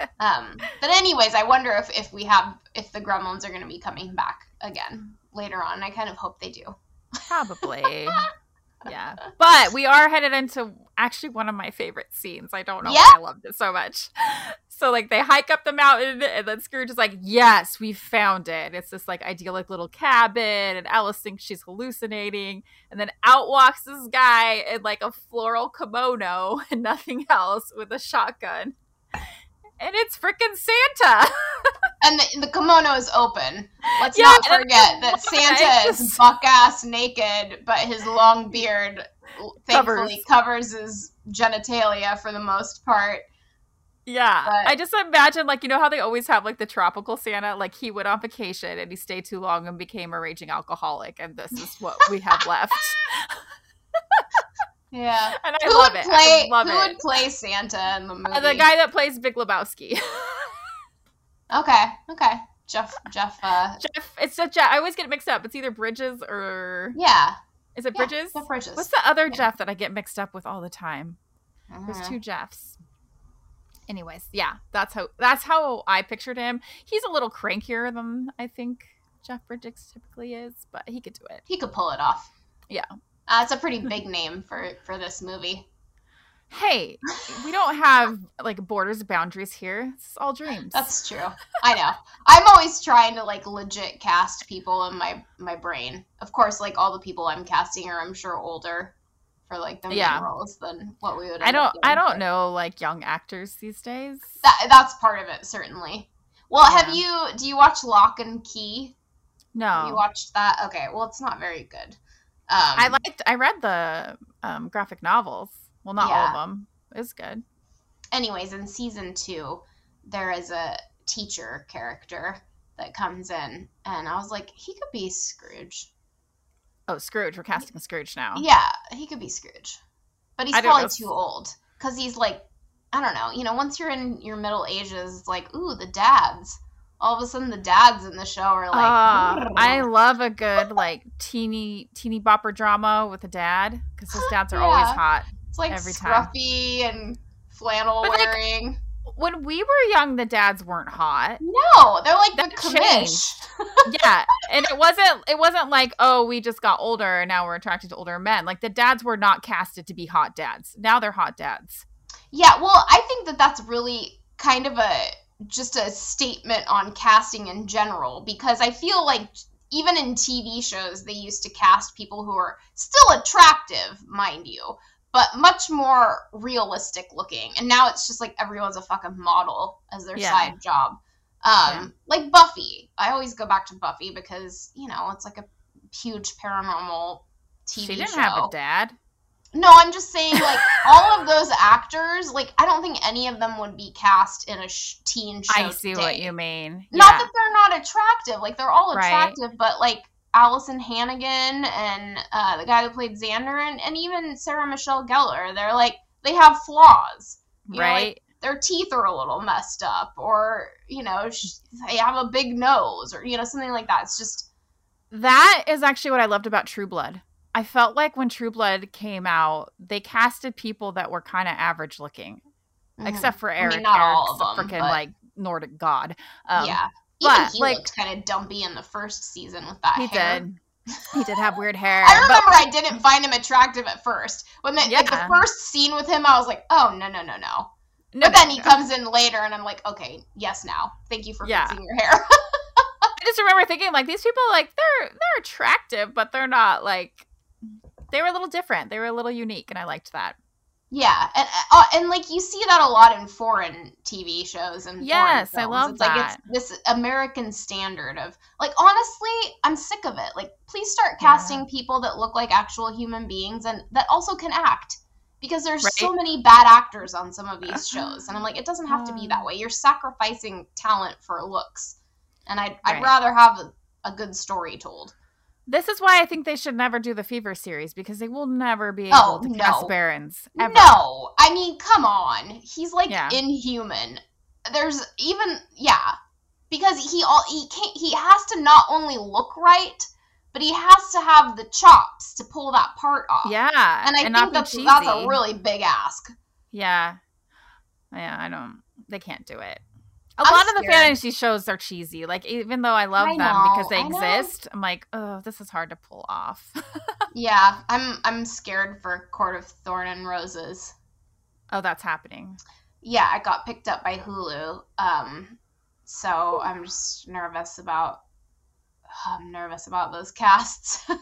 um, but anyways, I wonder if if we have if the Gremlins are going to be coming back again later on. I kind of hope they do. Probably. yeah, but we are headed into actually one of my favorite scenes. I don't know yeah. why I loved it so much. So like they hike up the mountain and then Scrooge is like, Yes, we found it. It's this like idyllic little cabin and Alice thinks she's hallucinating. And then out walks this guy in like a floral kimono and nothing else with a shotgun. And it's freaking Santa. and the, the, kimono is open. Let's yeah, not forget that Santa just... is buck ass naked, but his long beard thankfully covers. covers his genitalia for the most part. Yeah. But... I just imagine, like, you know how they always have, like, the tropical Santa? Like, he went on vacation and he stayed too long and became a raging alcoholic, and this is what we have left. yeah. And I who love it. Play, love who it. would play Santa in the movie? Uh, the guy that plays Big Lebowski. Okay. Okay. Jeff, Jeff, uh... Jeff, it's a Jeff. I always get it mixed up. It's either Bridges or. Yeah. Is it Bridges? Yeah, Jeff Bridges. What's the other yeah. Jeff that I get mixed up with all the time? There's uh-huh. two Jeffs anyways, yeah, that's how that's how I pictured him. He's a little crankier than I think Jeff Bridges typically is, but he could do it. He could pull it off. Yeah, uh, it's a pretty big name for for this movie. Hey, we don't have like borders, boundaries here. It's all dreams. That's true. I know. I'm always trying to like legit cast people in my my brain. Of course, like all the people I'm casting are, I'm sure, older for like the yeah. roles than what we would. I don't. I don't know like young actors these days. That that's part of it certainly. Well, yeah. have you? Do you watch Locke and Key? No. You watched that? Okay. Well, it's not very good. I liked. I read the um, graphic novels. Well, not yeah. all of them. It's good. Anyways, in season two, there is a teacher character that comes in, and I was like, he could be Scrooge. Oh, Scrooge. We're casting Scrooge now. Yeah, he could be Scrooge. But he's probably too old. Because he's like, I don't know, you know, once you're in your middle ages, it's like, ooh, the dads. All of a sudden, the dads in the show are like. Uh, I love a good, like, teeny, teeny bopper drama with a dad. Because his dads are yeah. always hot. It's like every scruffy time. and flannel but wearing. Like, when we were young, the dads weren't hot. No, they're like that the commish. yeah, and it wasn't. It wasn't like oh, we just got older and now we're attracted to older men. Like the dads were not casted to be hot dads. Now they're hot dads. Yeah, well, I think that that's really kind of a just a statement on casting in general because I feel like even in TV shows they used to cast people who are still attractive, mind you, but much more realistic looking. And now it's just like everyone's a fucking model as their yeah. side job. Um, yeah. like Buffy. I always go back to Buffy because, you know, it's like a huge paranormal TV show. She didn't show. have a dad. No, I'm just saying, like, all of those actors, like, I don't think any of them would be cast in a sh- teen show. I see today. what you mean. Not yeah. that they're not attractive. Like, they're all attractive, right. but, like, Alyson Hannigan and uh, the guy who played Xander and, and even Sarah Michelle Gellar. They're like they have flaws, right? Know, like, their teeth are a little messed up, or you know they have a big nose, or you know something like that. It's just that is actually what I loved about True Blood. I felt like when True Blood came out, they casted people that were kind of average looking, mm-hmm. except for Eric. I mean, not Eric's all of them, freaking but... like Nordic god. Um, yeah, but he like, looked kind of dumpy in the first season with that. He hair. did. He did have weird hair. I remember but... I didn't find him attractive at first. When the, yeah. like, the first scene with him, I was like, oh no no no no. No, but then no, he no. comes in later, and I'm like, okay, yes, now. Thank you for yeah. fixing your hair. I just remember thinking, like, these people, like, they're they're attractive, but they're not like they were a little different. They were a little unique, and I liked that. Yeah, and uh, and like you see that a lot in foreign TV shows and yes, I love it's that. Like it's this American standard of like honestly, I'm sick of it. Like, please start casting yeah. people that look like actual human beings and that also can act because there's right? so many bad actors on some of these shows, and I'm like, it doesn't have to be that way. You're sacrificing talent for looks, and I'd I'd right. rather have a, a good story told. This is why I think they should never do the Fever series because they will never be oh, able oh, to no. cast Barrons. Ever. No, I mean, come on, he's like yeah. inhuman. There's even yeah, because he all he can't. He has to not only look right, but he has to have the chops to pull that part off. Yeah, and I and think that's that's a really big ask. Yeah, yeah, I don't. They can't do it. A I'm lot scared. of the fantasy shows are cheesy. Like even though I love I them know, because they I exist, I'm like, oh, this is hard to pull off. yeah, I'm I'm scared for Court of Thorn and Roses. Oh, that's happening. Yeah, I got picked up by Hulu. Um, so I'm just nervous about. I'm nervous about those casts. Shadow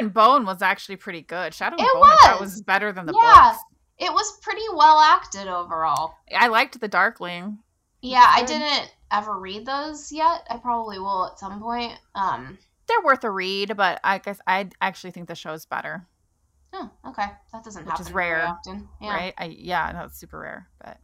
and Bone was actually pretty good. Shadow and it Bone was. was better than the yeah, books. It was pretty well acted overall. I liked the Darkling. Yeah, I didn't ever read those yet. I probably will at some point. Um, they're worth a read, but I guess I actually think the show's better. Oh, okay. That doesn't Which happen is rare, often. Yeah. Right? I, yeah, that's super rare. But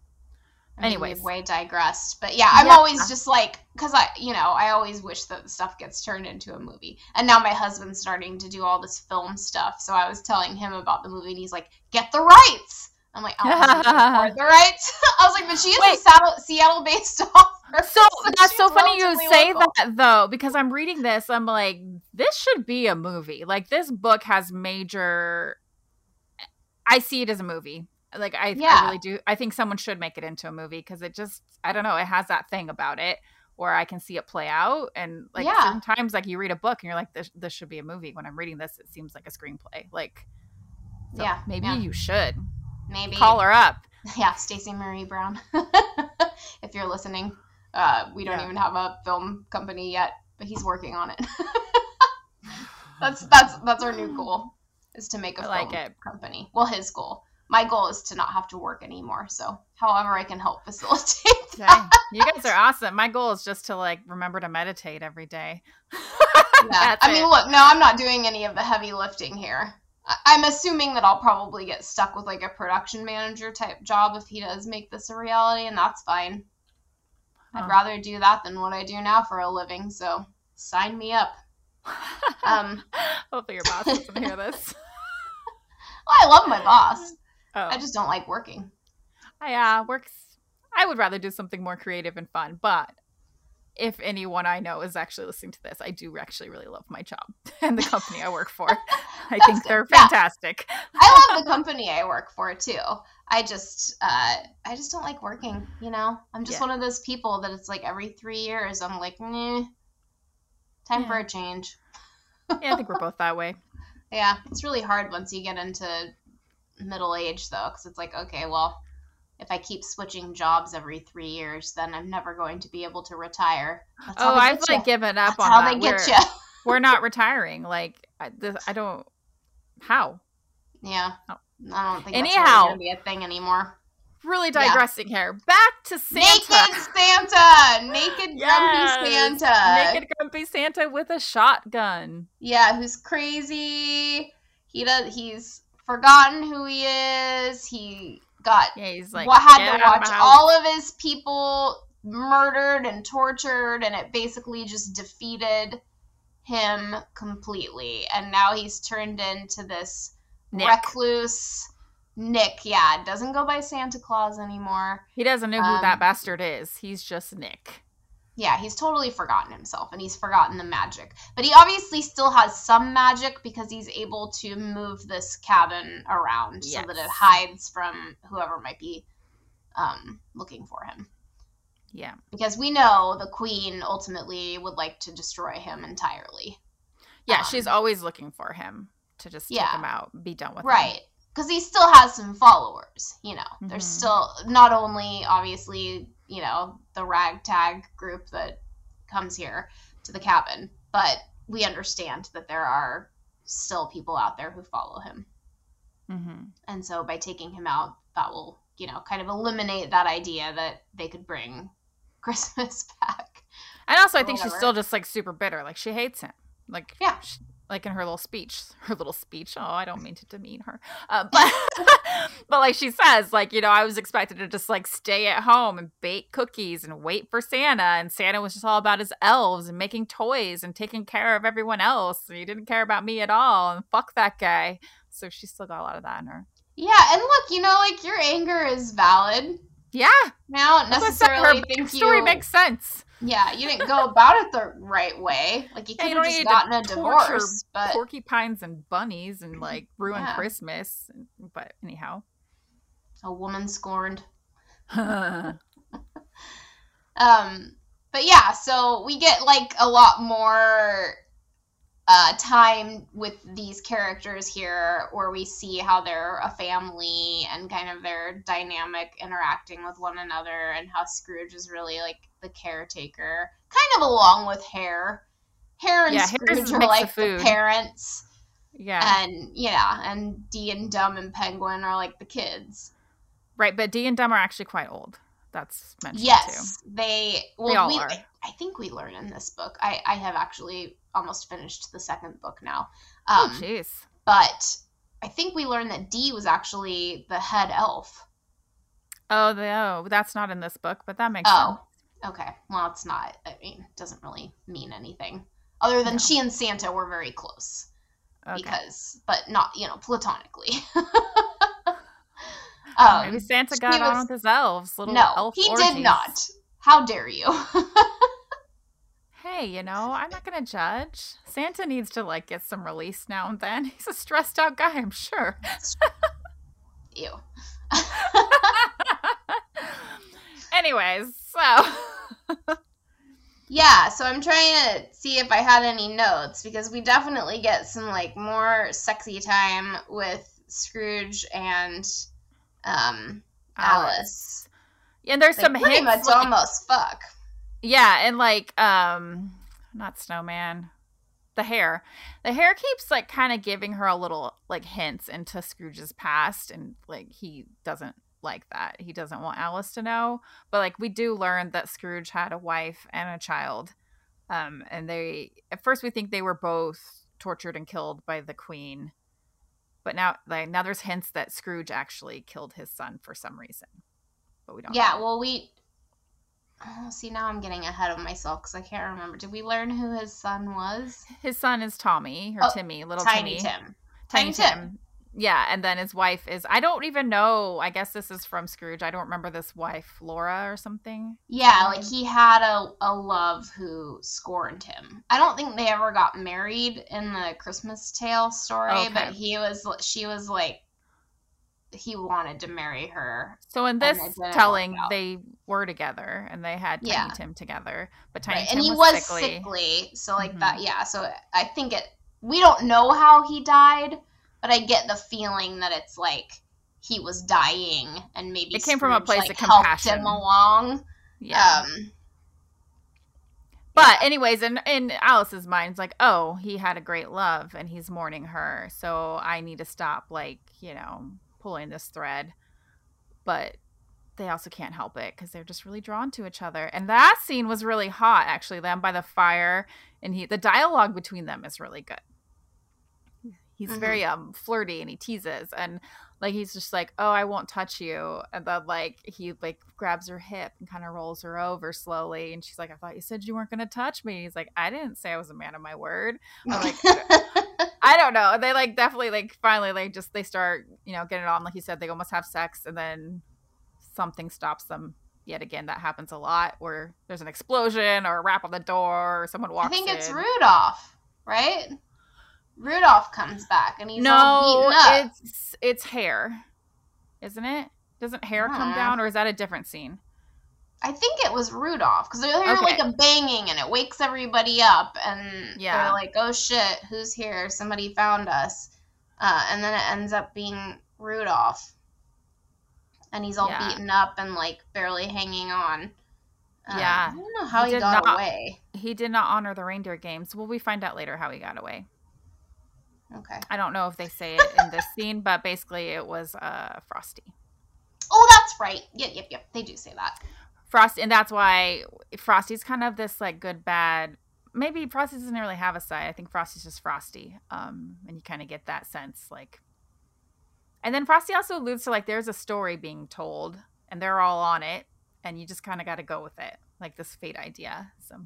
anyways, way digressed. But yeah, I'm yeah. always just like because I, you know, I always wish that the stuff gets turned into a movie. And now my husband's starting to do all this film stuff, so I was telling him about the movie, and he's like, "Get the rights." I'm like, oh, the right? I was like, but she is Wait. a Seattle based author. So, so that's so funny you say local. that though, because I'm reading this. I'm like, this should be a movie. Like this book has major. I see it as a movie. Like I, yeah. I really do. I think someone should make it into a movie because it just, I don't know, it has that thing about it where I can see it play out. And like yeah. sometimes, like you read a book and you're like, this, this should be a movie. When I'm reading this, it seems like a screenplay. Like, so yeah, maybe yeah. you should. Maybe call her up. Yeah, Stacey Marie Brown. if you're listening, uh, we don't yeah. even have a film company yet, but he's working on it. that's that's that's our new goal is to make a I film like company. Well, his goal. My goal is to not have to work anymore. So, however I can help facilitate that. You guys are awesome. My goal is just to like remember to meditate every day. yeah. I mean, look, no, I'm not doing any of the heavy lifting here. I'm assuming that I'll probably get stuck with like a production manager type job if he does make this a reality, and that's fine. I'd rather do that than what I do now for a living, so sign me up. Um, Hopefully your boss doesn't hear this. well, I love my boss. Oh. I just don't like working. Yeah, works. I would rather do something more creative and fun, but if anyone I know is actually listening to this, I do actually really love my job and the company I work for. I think they're fantastic. Yeah. I love the company I work for too. I just uh I just don't like working, you know? I'm just yeah. one of those people that it's like every three years I'm like, nah, time yeah. for a change. yeah, I think we're both that way. Yeah, it's really hard once you get into middle age though, because it's like, okay, well, if I keep switching jobs every three years, then I'm never going to be able to retire. That's oh, I've like given up That's on how that. they get we're, you. we're not retiring. Like I, this, I don't. How? Yeah, oh. I don't think anyhow really be a thing anymore. Really digressing yeah. here. Back to Santa. Naked Santa. Naked yes. grumpy Santa. Naked grumpy Santa with a shotgun. Yeah, who's crazy. He does. He's forgotten who he is. He got yeah, he's like what had to watch all of his people murdered and tortured, and it basically just defeated him completely. And now he's turned into this Nick. recluse. Nick, yeah, doesn't go by Santa Claus anymore. He doesn't know who um, that bastard is. He's just Nick yeah, he's totally forgotten himself and he's forgotten the magic. But he obviously still has some magic because he's able to move this cabin around yes. so that it hides from whoever might be um, looking for him. Yeah. Because we know the queen ultimately would like to destroy him entirely. Yeah, um, she's always looking for him to just yeah, take him out, be done with right. him. Right. Because he still has some followers, you know. Mm-hmm. There's still not only obviously you know, the ragtag group that comes here to the cabin. But we understand that there are still people out there who follow him. Mm-hmm. And so by taking him out, that will, you know, kind of eliminate that idea that they could bring Christmas back. And also, I think whatever. she's still just like super bitter. Like she hates him. Like yeah, she, like in her little speech her little speech. Oh i don't mean to demean her. Uh, but but like she says like you know i was expected to just like stay at home and bake cookies and wait for santa. And santa was just all about his elves and making toys and taking care of everyone else. And he didn't care about me at all. And fuck that guy. So she's still got a lot of that in her. Yeah and look you know like your anger is valid. Yeah. Now necessarily think story you... makes sense yeah, you didn't go about it the right way. Like you could have just gotten a divorce, but porcupines and bunnies and like ruin yeah. Christmas. But anyhow, a woman scorned. um, but yeah, so we get like a lot more uh, time with these characters here where we see how they're a family and kind of their dynamic interacting with one another and how Scrooge is really like the caretaker, kind of along with Hare. Hare and yeah, Scrooge are like the parents. Yeah. And yeah, and Dee and Dum and Penguin are like the kids. Right, but Dee and Dum are actually quite old. That's mentioned yes, too. they well they all we, are. I think we learn in this book. I I have actually almost finished the second book now. Oh, um, oh, jeez. But I think we learned that Dee was actually the head elf. Oh, the, oh, that's not in this book, but that makes oh, sense. okay. Well, it's not. I mean, it doesn't really mean anything other than no. she and Santa were very close. Okay. Because, but not, you know, platonically. um, Maybe Santa got was, on with his elves. Little no, elf he orgies. did not. How dare you? hey, you know, I'm not going to judge. Santa needs to like get some release now and then. He's a stressed out guy, I'm sure. Ew. Anyways, so Yeah, so I'm trying to see if I had any notes because we definitely get some like more sexy time with Scrooge and um Alice. Alice. And there's some pretty hints, much like, almost fuck. Yeah, and like um not snowman. The Hare. The Hare keeps like kind of giving her a little like hints into Scrooge's past and like he doesn't like that. He doesn't want Alice to know. But like we do learn that Scrooge had a wife and a child Um, and they at first we think they were both tortured and killed by the queen, but now like now there's hints that Scrooge actually killed his son for some reason, but we don't. Yeah, know. well we. Oh, see, now I'm getting ahead of myself because I can't remember. Did we learn who his son was? His son is Tommy or oh, Timmy, little Tiny Timmy. Tim. Tiny, Tiny Tim. Tim. Yeah, and then his wife is I don't even know. I guess this is from Scrooge. I don't remember this wife, Laura or something. Yeah, like he had a, a love who scorned him. I don't think they ever got married in the Christmas Tale story, okay. but he was she was like he wanted to marry her. So in this telling, they were together and they had Tiny yeah. Tim together, but Tiny right. Tim and he was, was sickly. sickly. So like mm-hmm. that, yeah. So I think it. We don't know how he died but I get the feeling that it's like he was dying and maybe it came Scrooge, from a place like, of compassion. Helped him along. Yeah. Um, but anyways, in in Alice's mind, it's like, oh, he had a great love and he's mourning her, so I need to stop, like, you know, pulling this thread. But they also can't help it because they're just really drawn to each other. And that scene was really hot, actually. Them by the fire, and he the dialogue between them is really good he's mm-hmm. very um flirty and he teases and like he's just like oh i won't touch you and then like he like grabs her hip and kind of rolls her over slowly and she's like i thought you said you weren't going to touch me he's like i didn't say i was a man of my word i'm like i don't know they like definitely like finally like just they start you know getting on like you said they almost have sex and then something stops them yet again that happens a lot where there's an explosion or a rap on the door or someone walks i think in. it's rudolph right Rudolph comes back and he's no, all beaten up. it's it's Hare, isn't it? Doesn't Hare come down, or is that a different scene? I think it was Rudolph because they hear okay. like a banging and it wakes everybody up, and yeah. they're like, "Oh shit, who's here? Somebody found us," uh, and then it ends up being Rudolph, and he's all yeah. beaten up and like barely hanging on. Um, yeah, I don't know how he, he got not, away. He did not honor the reindeer games. Well, we find out later how he got away. Okay. I don't know if they say it in this scene, but basically it was uh, Frosty. Oh, that's right. Yep, yep, yep. They do say that. Frosty, and that's why Frosty's kind of this like good bad. Maybe Frosty doesn't really have a side. I think Frosty's just Frosty, um, and you kind of get that sense, like. And then Frosty also alludes to like there's a story being told, and they're all on it, and you just kind of got to go with it, like this fate idea. So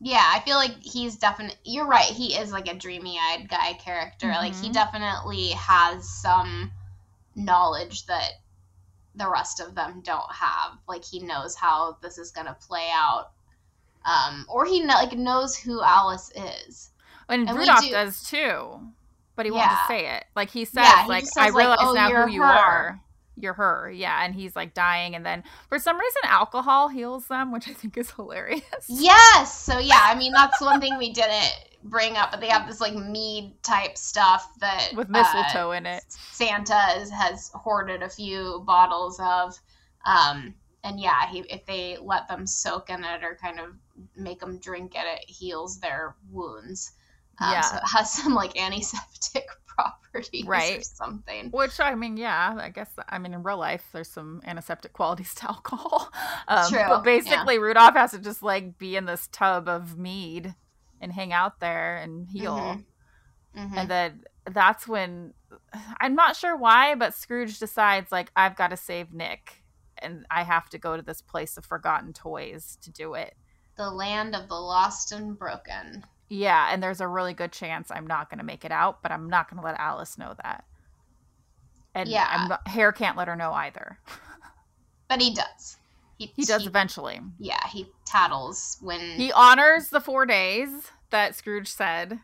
yeah, I feel like he's definitely. You're right. He is like a dreamy-eyed guy character. Mm-hmm. Like he mm-hmm. definitely has some knowledge that the rest of them don't have. Like he knows how this is gonna play out, um, or he like knows who Alice is. And, and Rudolph do, does too, but he yeah. won't say it. Like he says, yeah, he like says, I realize like, oh, now who you her. are you're her yeah and he's like dying and then for some reason alcohol heals them which i think is hilarious yes so yeah i mean that's one thing we didn't bring up but they have this like mead type stuff that with mistletoe uh, in it santa is, has hoarded a few bottles of um and yeah he, if they let them soak in it or kind of make them drink it it heals their wounds um, yeah so it has some like antiseptic properties right. or something. Which I mean, yeah, I guess I mean in real life there's some antiseptic qualities to alcohol. Um, True. But basically, yeah. Rudolph has to just like be in this tub of mead and hang out there and heal. Mm-hmm. Mm-hmm. And then that's when I'm not sure why, but Scrooge decides like I've got to save Nick and I have to go to this place of forgotten toys to do it. The land of the lost and broken. Yeah, and there's a really good chance I'm not going to make it out, but I'm not going to let Alice know that. And yeah, not, Hare can't let her know either. but he does. He, he does he, eventually. Yeah, he tattles when he honors the four days that Scrooge said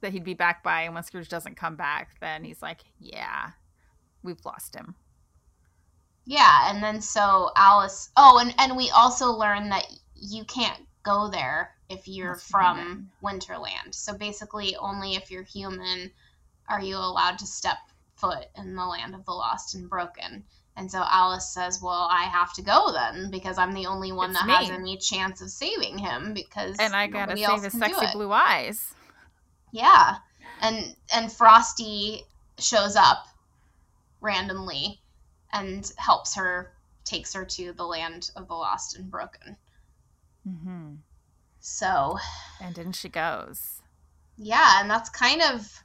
that he'd be back by, and when Scrooge doesn't come back, then he's like, "Yeah, we've lost him." Yeah, and then so Alice. Oh, and and we also learn that you can't go there if you're That's from Winterland. So basically, only if you're human are you allowed to step foot in the land of the lost and broken. And so Alice says, "Well, I have to go then because I'm the only one it's that me. has any chance of saving him because and I gotta save his sexy blue eyes." Yeah, and and Frosty shows up randomly and helps her, takes her to the land of the lost and broken. Mm-hmm. So. And in she goes. Yeah, and that's kind of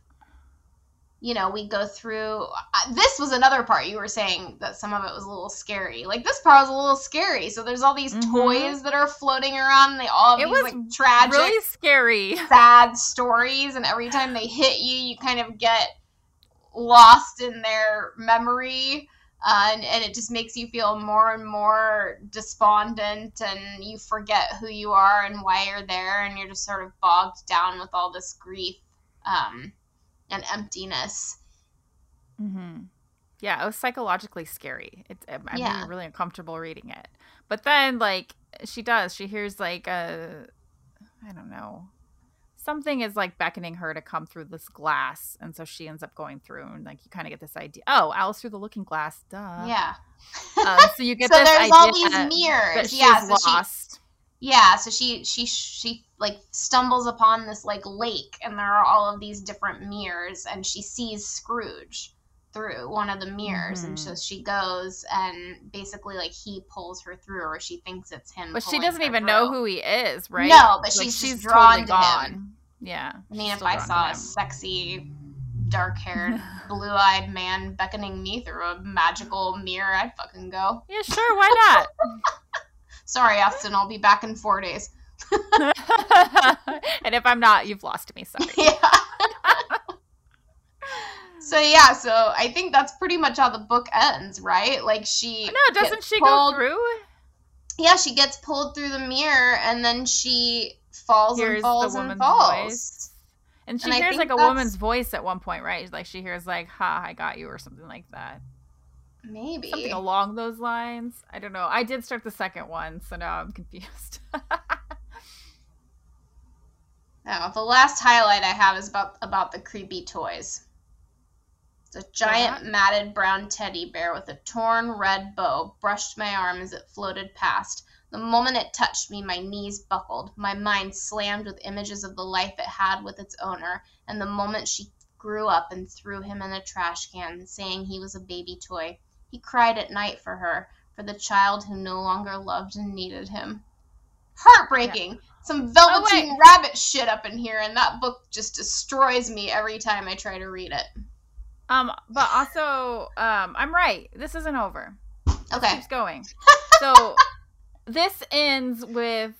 you know, we go through. Uh, this was another part you were saying that some of it was a little scary. Like this part was a little scary. So there's all these mm-hmm. toys that are floating around. And they all have it these like tragic, really scary, sad stories. And every time they hit you, you kind of get lost in their memory. Uh, and, and it just makes you feel more and more despondent and you forget who you are and why you're there and you're just sort of bogged down with all this grief um, and emptiness. Mm-hmm. Yeah, it was psychologically scary. It's I'm yeah. really uncomfortable reading it. But then, like, she does. She hears like a, I don't know, something is like beckoning her to come through this glass, and so she ends up going through, and like you kind of get this idea. Oh, Alice through the Looking Glass. Duh. Yeah. um, so you get so there's idea all these mirrors. yeah, so lost. She, yeah, so she she she like stumbles upon this like lake and there are all of these different mirrors and she sees Scrooge through one of the mirrors mm-hmm. and so she goes and basically like he pulls her through or she thinks it's him but she doesn't even through. know who he is right no but like, she's, she's drawn totally to gone. him yeah i mean if i saw a sexy dark-haired blue-eyed man beckoning me through a magical mirror i'd fucking go yeah sure why not sorry austin i'll be back in four days and if I'm not, you've lost me. Sorry. Yeah. so yeah, so I think that's pretty much how the book ends, right? Like she No, doesn't she pulled, go through? Yeah, she gets pulled through the mirror and then she falls hears and falls and falls. Voice. And she and hears like a that's... woman's voice at one point, right? Like she hears like, "Ha, I got you," or something like that. Maybe something along those lines. I don't know. I did start the second one, so now I'm confused. Now, the last highlight I have is about about the creepy toys. It's a giant uh-huh. matted brown teddy bear with a torn red bow brushed my arm as it floated past. The moment it touched me, my knees buckled, my mind slammed with images of the life it had with its owner, and the moment she grew up and threw him in a trash can, saying he was a baby toy. He cried at night for her, for the child who no longer loved and needed him. Heartbreaking. Yeah some Velveteen oh, Rabbit shit up in here, and that book just destroys me every time I try to read it. Um, but also, um, I'm right. This isn't over. Okay, this keeps going. so this ends with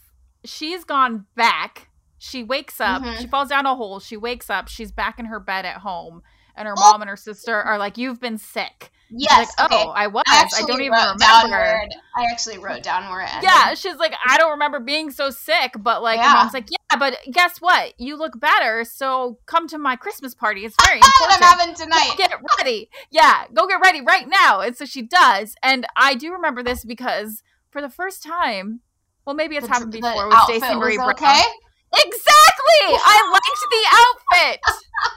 she's gone back. She wakes up. Mm-hmm. She falls down a hole. She wakes up. She's back in her bed at home, and her mom and her sister are like, "You've been sick." Yes. Like, okay. Oh, I was. I, I don't even remember. I actually wrote down where it ended. Yeah, she's like, I don't remember being so sick, but like, yeah. mom's like, yeah, but guess what? You look better, so come to my Christmas party. It's very important. I'm having tonight. Go get ready. Yeah, go get ready right now. And so she does, and I do remember this because for the first time, well, maybe it's the, happened before with Stacey Marie Brown. Okay? Exactly. I liked the outfit.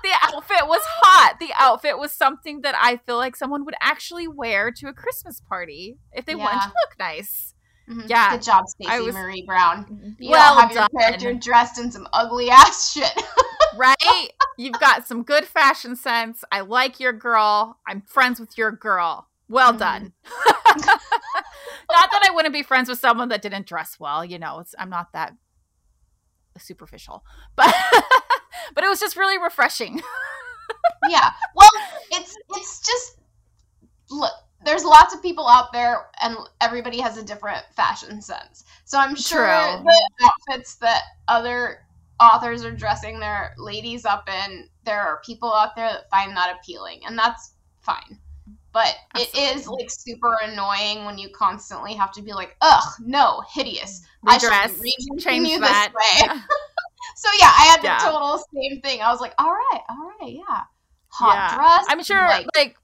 the outfit was hot. The outfit was something that I feel like someone would actually wear to a Christmas party if they yeah. wanted to look nice. Mm-hmm. Yeah. Good job, Stacey Marie Brown. You well have done. your character dressed in some ugly ass shit. right? You've got some good fashion sense. I like your girl. I'm friends with your girl. Well mm-hmm. done. not that I wouldn't be friends with someone that didn't dress well. You know, I'm not that superficial, but but it was just really refreshing. yeah. Well, it's it's just look. There's lots of people out there, and everybody has a different fashion sense. So I'm sure True. the outfits that other authors are dressing their ladies up in, there are people out there that find that appealing, and that's fine. But Absolutely. it is like super annoying when you constantly have to be like, ugh, no, hideous. Redress, I should read change you that. this way. so yeah, I had the yeah. total same thing. I was like, all right, all right, yeah. Hot yeah. dress. I'm sure like, like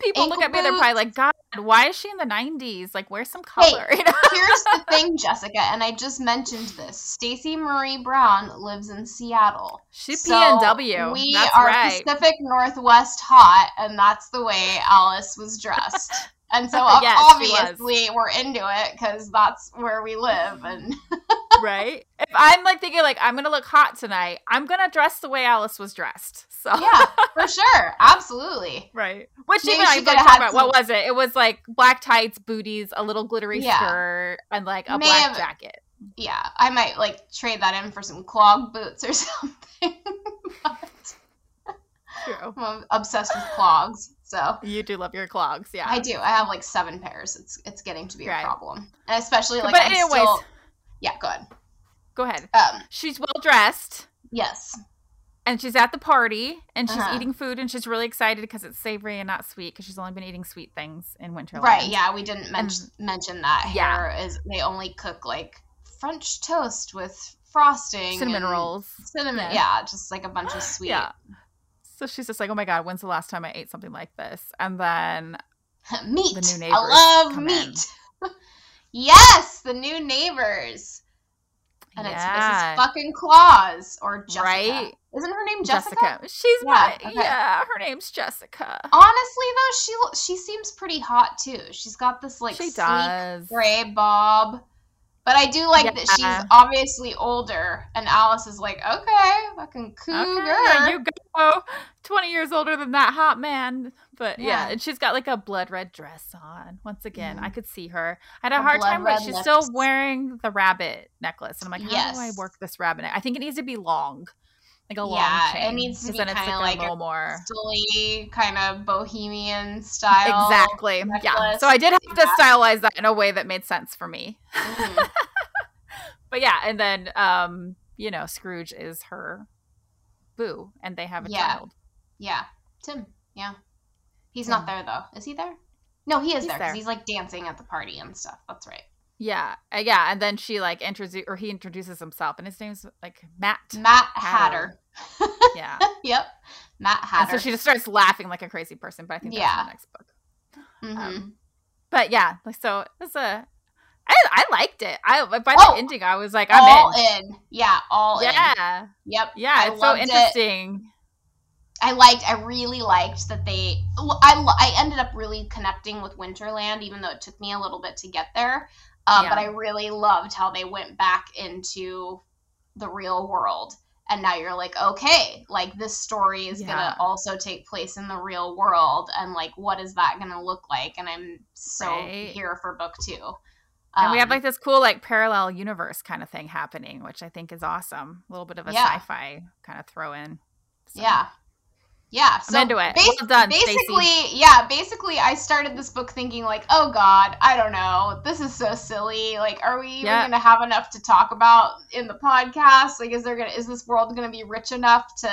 people look at me, they're probably like, God, why is she in the 90s? Like, where's some color? Hey, here's the thing, Jessica, and I just mentioned this. Stacey Marie Brown lives in Seattle. She's so PNW. We that's are right. Pacific Northwest hot, and that's the way Alice was dressed. And so yes, obviously we're into it because that's where we live and right. If I'm like thinking like I'm gonna look hot tonight, I'm gonna dress the way Alice was dressed. So yeah, for sure, absolutely. Right. Which Maybe even I like talk about some... what was it? It was like black tights, booties, a little glittery yeah. skirt, and like a May black have... jacket. Yeah, I might like trade that in for some clog boots or something. True. I'm obsessed with clogs. So you do love your clogs, yeah. I do. I have like seven pairs. It's it's getting to be right. a problem, and especially like. But I'm anyways, still... yeah, go ahead. Go ahead. Um, she's well dressed. Yes. And she's at the party and she's uh-huh. eating food and she's really excited because it's savory and not sweet because she's only been eating sweet things in winter. Right. Yeah, we didn't men- mention that. Yeah. Here is they only cook like French toast with frosting, cinnamon rolls, cinnamon. Yeah. yeah, just like a bunch of sweet. Yeah. So she's just like, "Oh my god, when's the last time I ate something like this?" And then meat. The new neighbors I love meat. yes, the new neighbors. And yeah. it's Mrs. fucking Claus or Jessica. Right? Isn't her name Jessica? Jessica. She's yeah, my okay. yeah. Her name's Jessica. Honestly, though, she she seems pretty hot too. She's got this like she sleek does. gray bob. But I do like yeah. that she's obviously older, and Alice is like, okay, fucking cougar. Okay, you go. Twenty years older than that hot man. But yeah. yeah, and she's got like a blood red dress on. Once again, mm. I could see her. I had a, a hard time, but she's lips. still wearing the rabbit necklace, and I'm like, how yes. do I work this rabbit? I think it needs to be long like a long yeah, chain. it needs to be kind of like, a little more silly, kind of bohemian style. Exactly. Necklace. Yeah. So I did have yeah. to stylize that in a way that made sense for me. Mm-hmm. but yeah, and then um, you know, Scrooge is her boo, and they have a yeah. child. Yeah, Tim. Yeah, he's not there though. Is he there? No, he is he's there because he's like dancing at the party and stuff. That's right. Yeah, uh, yeah, and then she like introduces or he introduces himself, and his name's like Matt. Matt Hatter. Hatter. yeah. yep. Matt Hatter. And so she just starts laughing like a crazy person, but I think that's yeah. the next book. Mm-hmm. Um, but yeah, like so it's a. I, I liked it. I by oh, the ending, I was like, I'm all in. in. Yeah, all yeah. in. Yeah. Yep. Yeah, I it's so interesting. It. I liked. I really liked that they. I I ended up really connecting with Winterland, even though it took me a little bit to get there. Uh, yeah. But I really loved how they went back into the real world. And now you're like, okay, like this story is yeah. going to also take place in the real world. And like, what is that going to look like? And I'm so right. here for book two. And um, we have um, like this cool, like parallel universe kind of thing happening, which I think is awesome. A little bit of a yeah. sci fi kind of throw in. So. Yeah. Yeah, so I'm into it. Bas- well done, basically, Stacey. yeah, basically, I started this book thinking like, oh god, I don't know, this is so silly. Like, are we even gonna have enough to talk about in the podcast? Like, is there gonna is this world gonna be rich enough to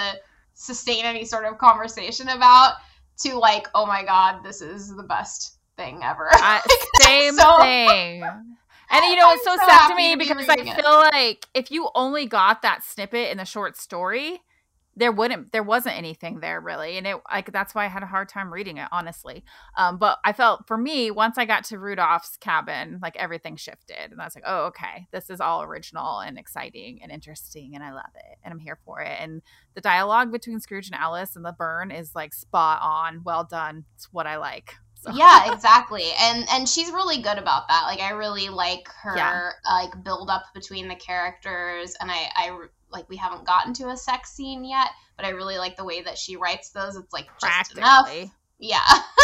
sustain any sort of conversation about? To like, oh my god, this is the best thing ever. Uh, same so- thing. And you know, I'm it's so, so sad to me because I feel it. like if you only got that snippet in the short story, there wouldn't there wasn't anything there really and it like that's why i had a hard time reading it honestly. Um but i felt for me once i got to rudolph's cabin like everything shifted and i was like oh okay this is all original and exciting and interesting and i love it and i'm here for it. And the dialogue between scrooge and alice and the burn is like spot on well done it's what i like so. Yeah, exactly. And and she's really good about that. Like I really like her yeah. like build up between the characters and I I like we haven't gotten to a sex scene yet, but I really like the way that she writes those. It's like just enough. Yeah.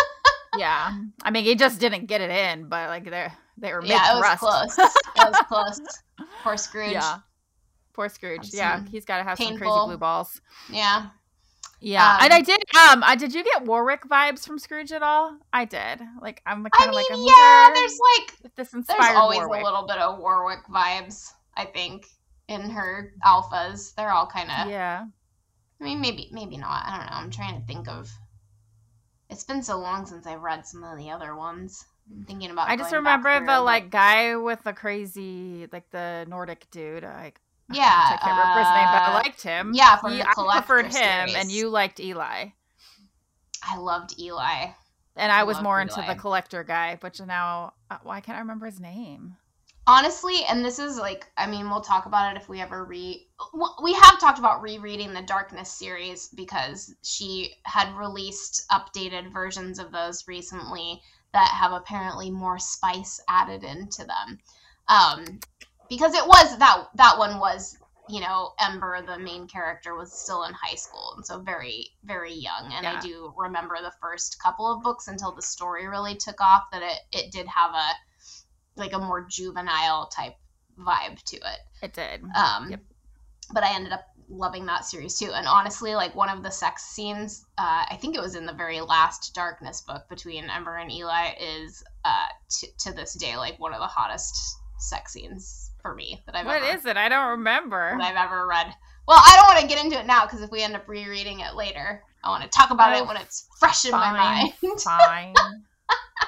yeah. I mean, he just didn't get it in, but like they they were made. yeah, it was close. it was close. Poor Scrooge. Yeah. Poor Scrooge. Yeah, he's got to have painful. some crazy blue balls. Yeah. Yeah, um, and I did. Um, I did you get Warwick vibes from Scrooge at all? I did. Like I'm kind of like, I'm yeah. There's like this inspired. There's always Warwick. a little bit of Warwick vibes. I think in her alphas. They're all kind of yeah. I mean, maybe maybe not. I don't know. I'm trying to think of. It's been so long since I've read some of the other ones. I'm thinking about. I just remember the like guy with the crazy, like the Nordic dude. Like yeah, I can't remember his name, but I uh, liked him. Yeah, from he, the I preferred him, series. and you liked Eli. I loved Eli. And I, I was more into the collector guy, but now uh, why can't I remember his name? honestly and this is like i mean we'll talk about it if we ever read we have talked about rereading the darkness series because she had released updated versions of those recently that have apparently more spice added into them um because it was that that one was you know ember the main character was still in high school and so very very young and yeah. i do remember the first couple of books until the story really took off that it it did have a like a more juvenile type vibe to it. It did. Um, yep. But I ended up loving that series too. And honestly, like one of the sex scenes, uh, I think it was in the very last Darkness book between Ember and Eli, is uh, t- to this day like one of the hottest sex scenes for me that I've. What ever, is it? I don't remember. That I've ever read. Well, I don't want to get into it now because if we end up rereading it later, I want to talk about oh, it when it's fresh in fine, my mind. fine.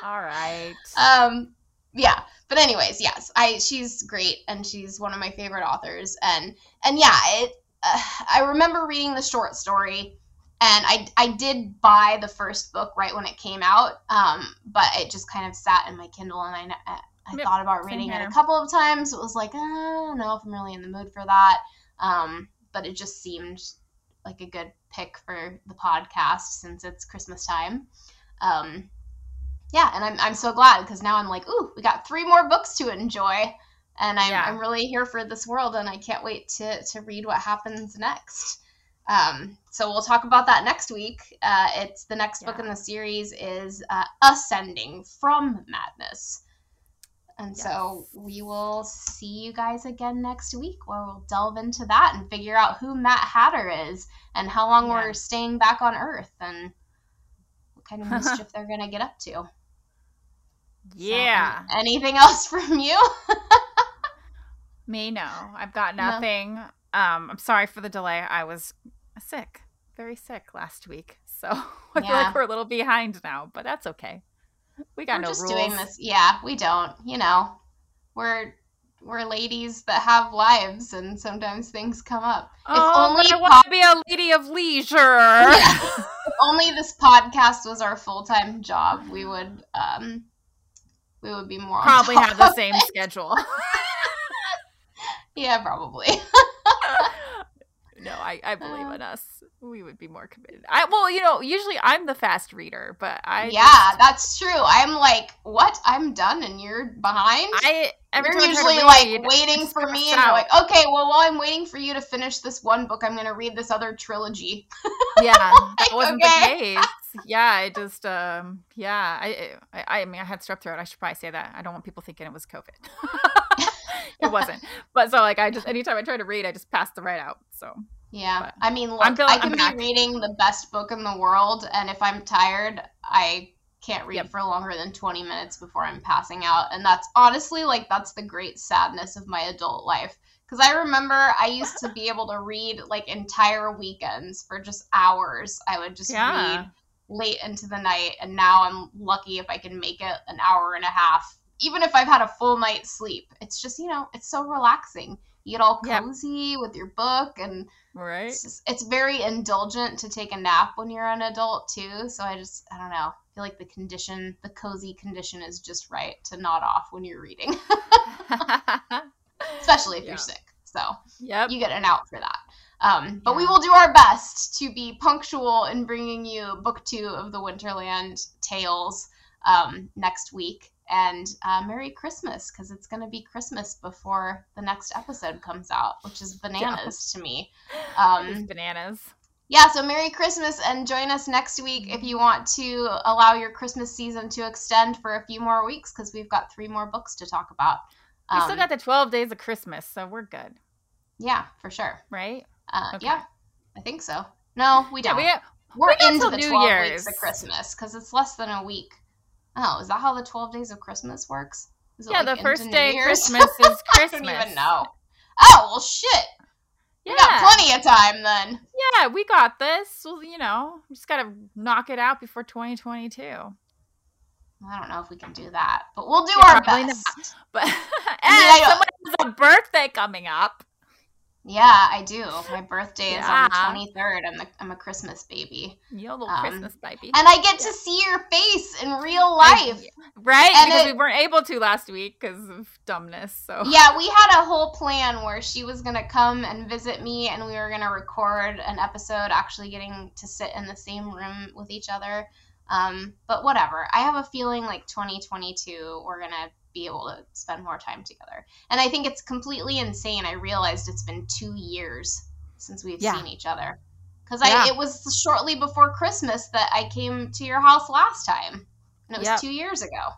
All right. Um. Yeah. But anyways, yes, I she's great and she's one of my favorite authors and and yeah, it uh, I remember reading the short story and I, I did buy the first book right when it came out um, but it just kind of sat in my kindle and i, I yep, thought about reading it a couple of times it was like oh, i don't know if i'm really in the mood for that um, but it just seemed like a good pick for the podcast since it's christmas time um, yeah and i'm, I'm so glad because now i'm like ooh we got three more books to enjoy and I'm, yeah. I'm really here for this world and I can't wait to, to read what happens next. Um, so we'll talk about that next week. Uh, it's the next yeah. book in the series is uh, Ascending from Madness. And yes. so we will see you guys again next week where we'll delve into that and figure out who Matt Hatter is and how long yeah. we're staying back on Earth and what kind of mischief they're going to get up to. Yeah. So, anything else from you? Me, no. I've got nothing. No. Um, I'm sorry for the delay. I was sick, very sick last week, so I yeah. feel like we're a little behind now, but that's okay. We got we're no just rules. doing this. Yeah, we don't. You know, we're we're ladies that have lives, and sometimes things come up. Oh, if only I want to be a lady of leisure. Yeah. if only this podcast was our full time job, we would um, we would be more probably have the same schedule. Yeah, probably. no, I, I believe uh, in us. We would be more committed. I well, you know, usually I'm the fast reader, but I Yeah, just, that's true. I'm like, what? I'm done and you're behind? I every you're usually read, like waiting for me and you're like, okay, well while I'm waiting for you to finish this one book, I'm gonna read this other trilogy. yeah, that wasn't okay. the case. Yeah, I just um yeah, I, I I mean I had strep throat. I should probably say that. I don't want people thinking it was COVID. it wasn't. But so like I just anytime I try to read, I just pass the right out. So yeah, but I mean, I'm feeling, I can I'm be reading the best book in the world, and if I'm tired, I can't read yep. for longer than 20 minutes before I'm passing out. And that's honestly like that's the great sadness of my adult life. Because I remember I used to be able to read like entire weekends for just hours. I would just yeah. read late into the night, and now I'm lucky if I can make it an hour and a half even if I've had a full night's sleep, it's just, you know, it's so relaxing. You get all cozy yep. with your book and right. It's, just, it's very indulgent to take a nap when you're an adult too. So I just I don't know. I feel like the condition, the cozy condition is just right to nod off when you're reading. Especially if yeah. you're sick. So yep. you get an out for that. Um, but yeah. we will do our best to be punctual in bringing you book two of the Winterland Tales um, next week and uh, Merry Christmas because it's going to be Christmas before the next episode comes out, which is bananas yeah. to me. Um, bananas. Yeah, so Merry Christmas and join us next week if you want to allow your Christmas season to extend for a few more weeks because we've got three more books to talk about. Um, we still got the 12 days of Christmas, so we're good. Yeah, for sure. Right? Uh, okay. Yeah, I think so. No, we don't. Yeah, we, are into the New 12 Year's. weeks of Christmas because it's less than a week Oh, is that how the 12 days of Christmas works? yeah, like the first day of Christmas is Christmas. I don't even know. Oh, well, shit. Yeah. We got plenty of time then. Yeah, we got this. Well, you know, we just got to knock it out before 2022. I don't know if we can do that, but we'll do yeah, our best. Not. But and I mean, someone has a birthday coming up. Yeah, I do. My birthday yeah. is on the twenty third. I'm the, I'm a Christmas baby. You're a little um, Christmas baby, and I get yeah. to see your face in real life, right? And because it, we weren't able to last week because of dumbness. So yeah, we had a whole plan where she was gonna come and visit me, and we were gonna record an episode, actually getting to sit in the same room with each other. Um, but whatever. I have a feeling like 2022, we're gonna be able to spend more time together. And I think it's completely insane. I realized it's been two years since we've yeah. seen each other. Because yeah. it was shortly before Christmas that I came to your house last time. And it was yep. two years ago.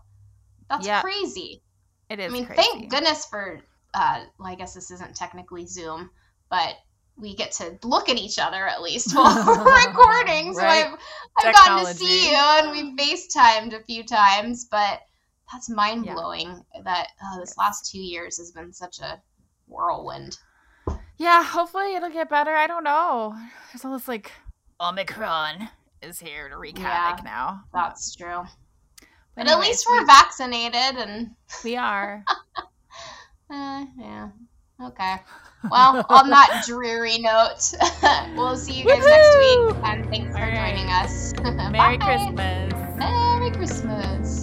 That's yep. crazy. It is. I mean, crazy. thank goodness for uh, well, I guess this isn't technically Zoom, but we get to look at each other at least while we're recording. So right. I've, I've gotten to see you and we have FaceTimed a few times, but that's mind blowing yeah. that uh, this last two years has been such a whirlwind. Yeah, hopefully it'll get better. I don't know. There's all this like Omicron is here to wreak yeah, havoc now. That's true. But, but anyways, at least we're we, vaccinated and we are. uh, yeah. Okay. Well, on that dreary note, we'll see you guys Woo-hoo! next week. And thanks for right. joining us. Merry Christmas. Merry Christmas.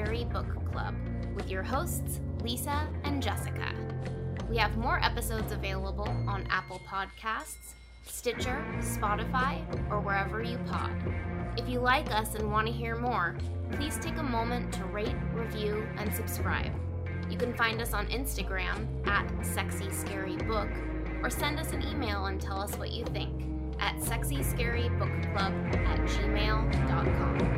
Scary Book Club with your hosts, Lisa and Jessica. We have more episodes available on Apple Podcasts, Stitcher, Spotify, or wherever you pod. If you like us and want to hear more, please take a moment to rate, review, and subscribe. You can find us on Instagram at Sexy Scary Book, or send us an email and tell us what you think at sexyscarybookclub at gmail.com.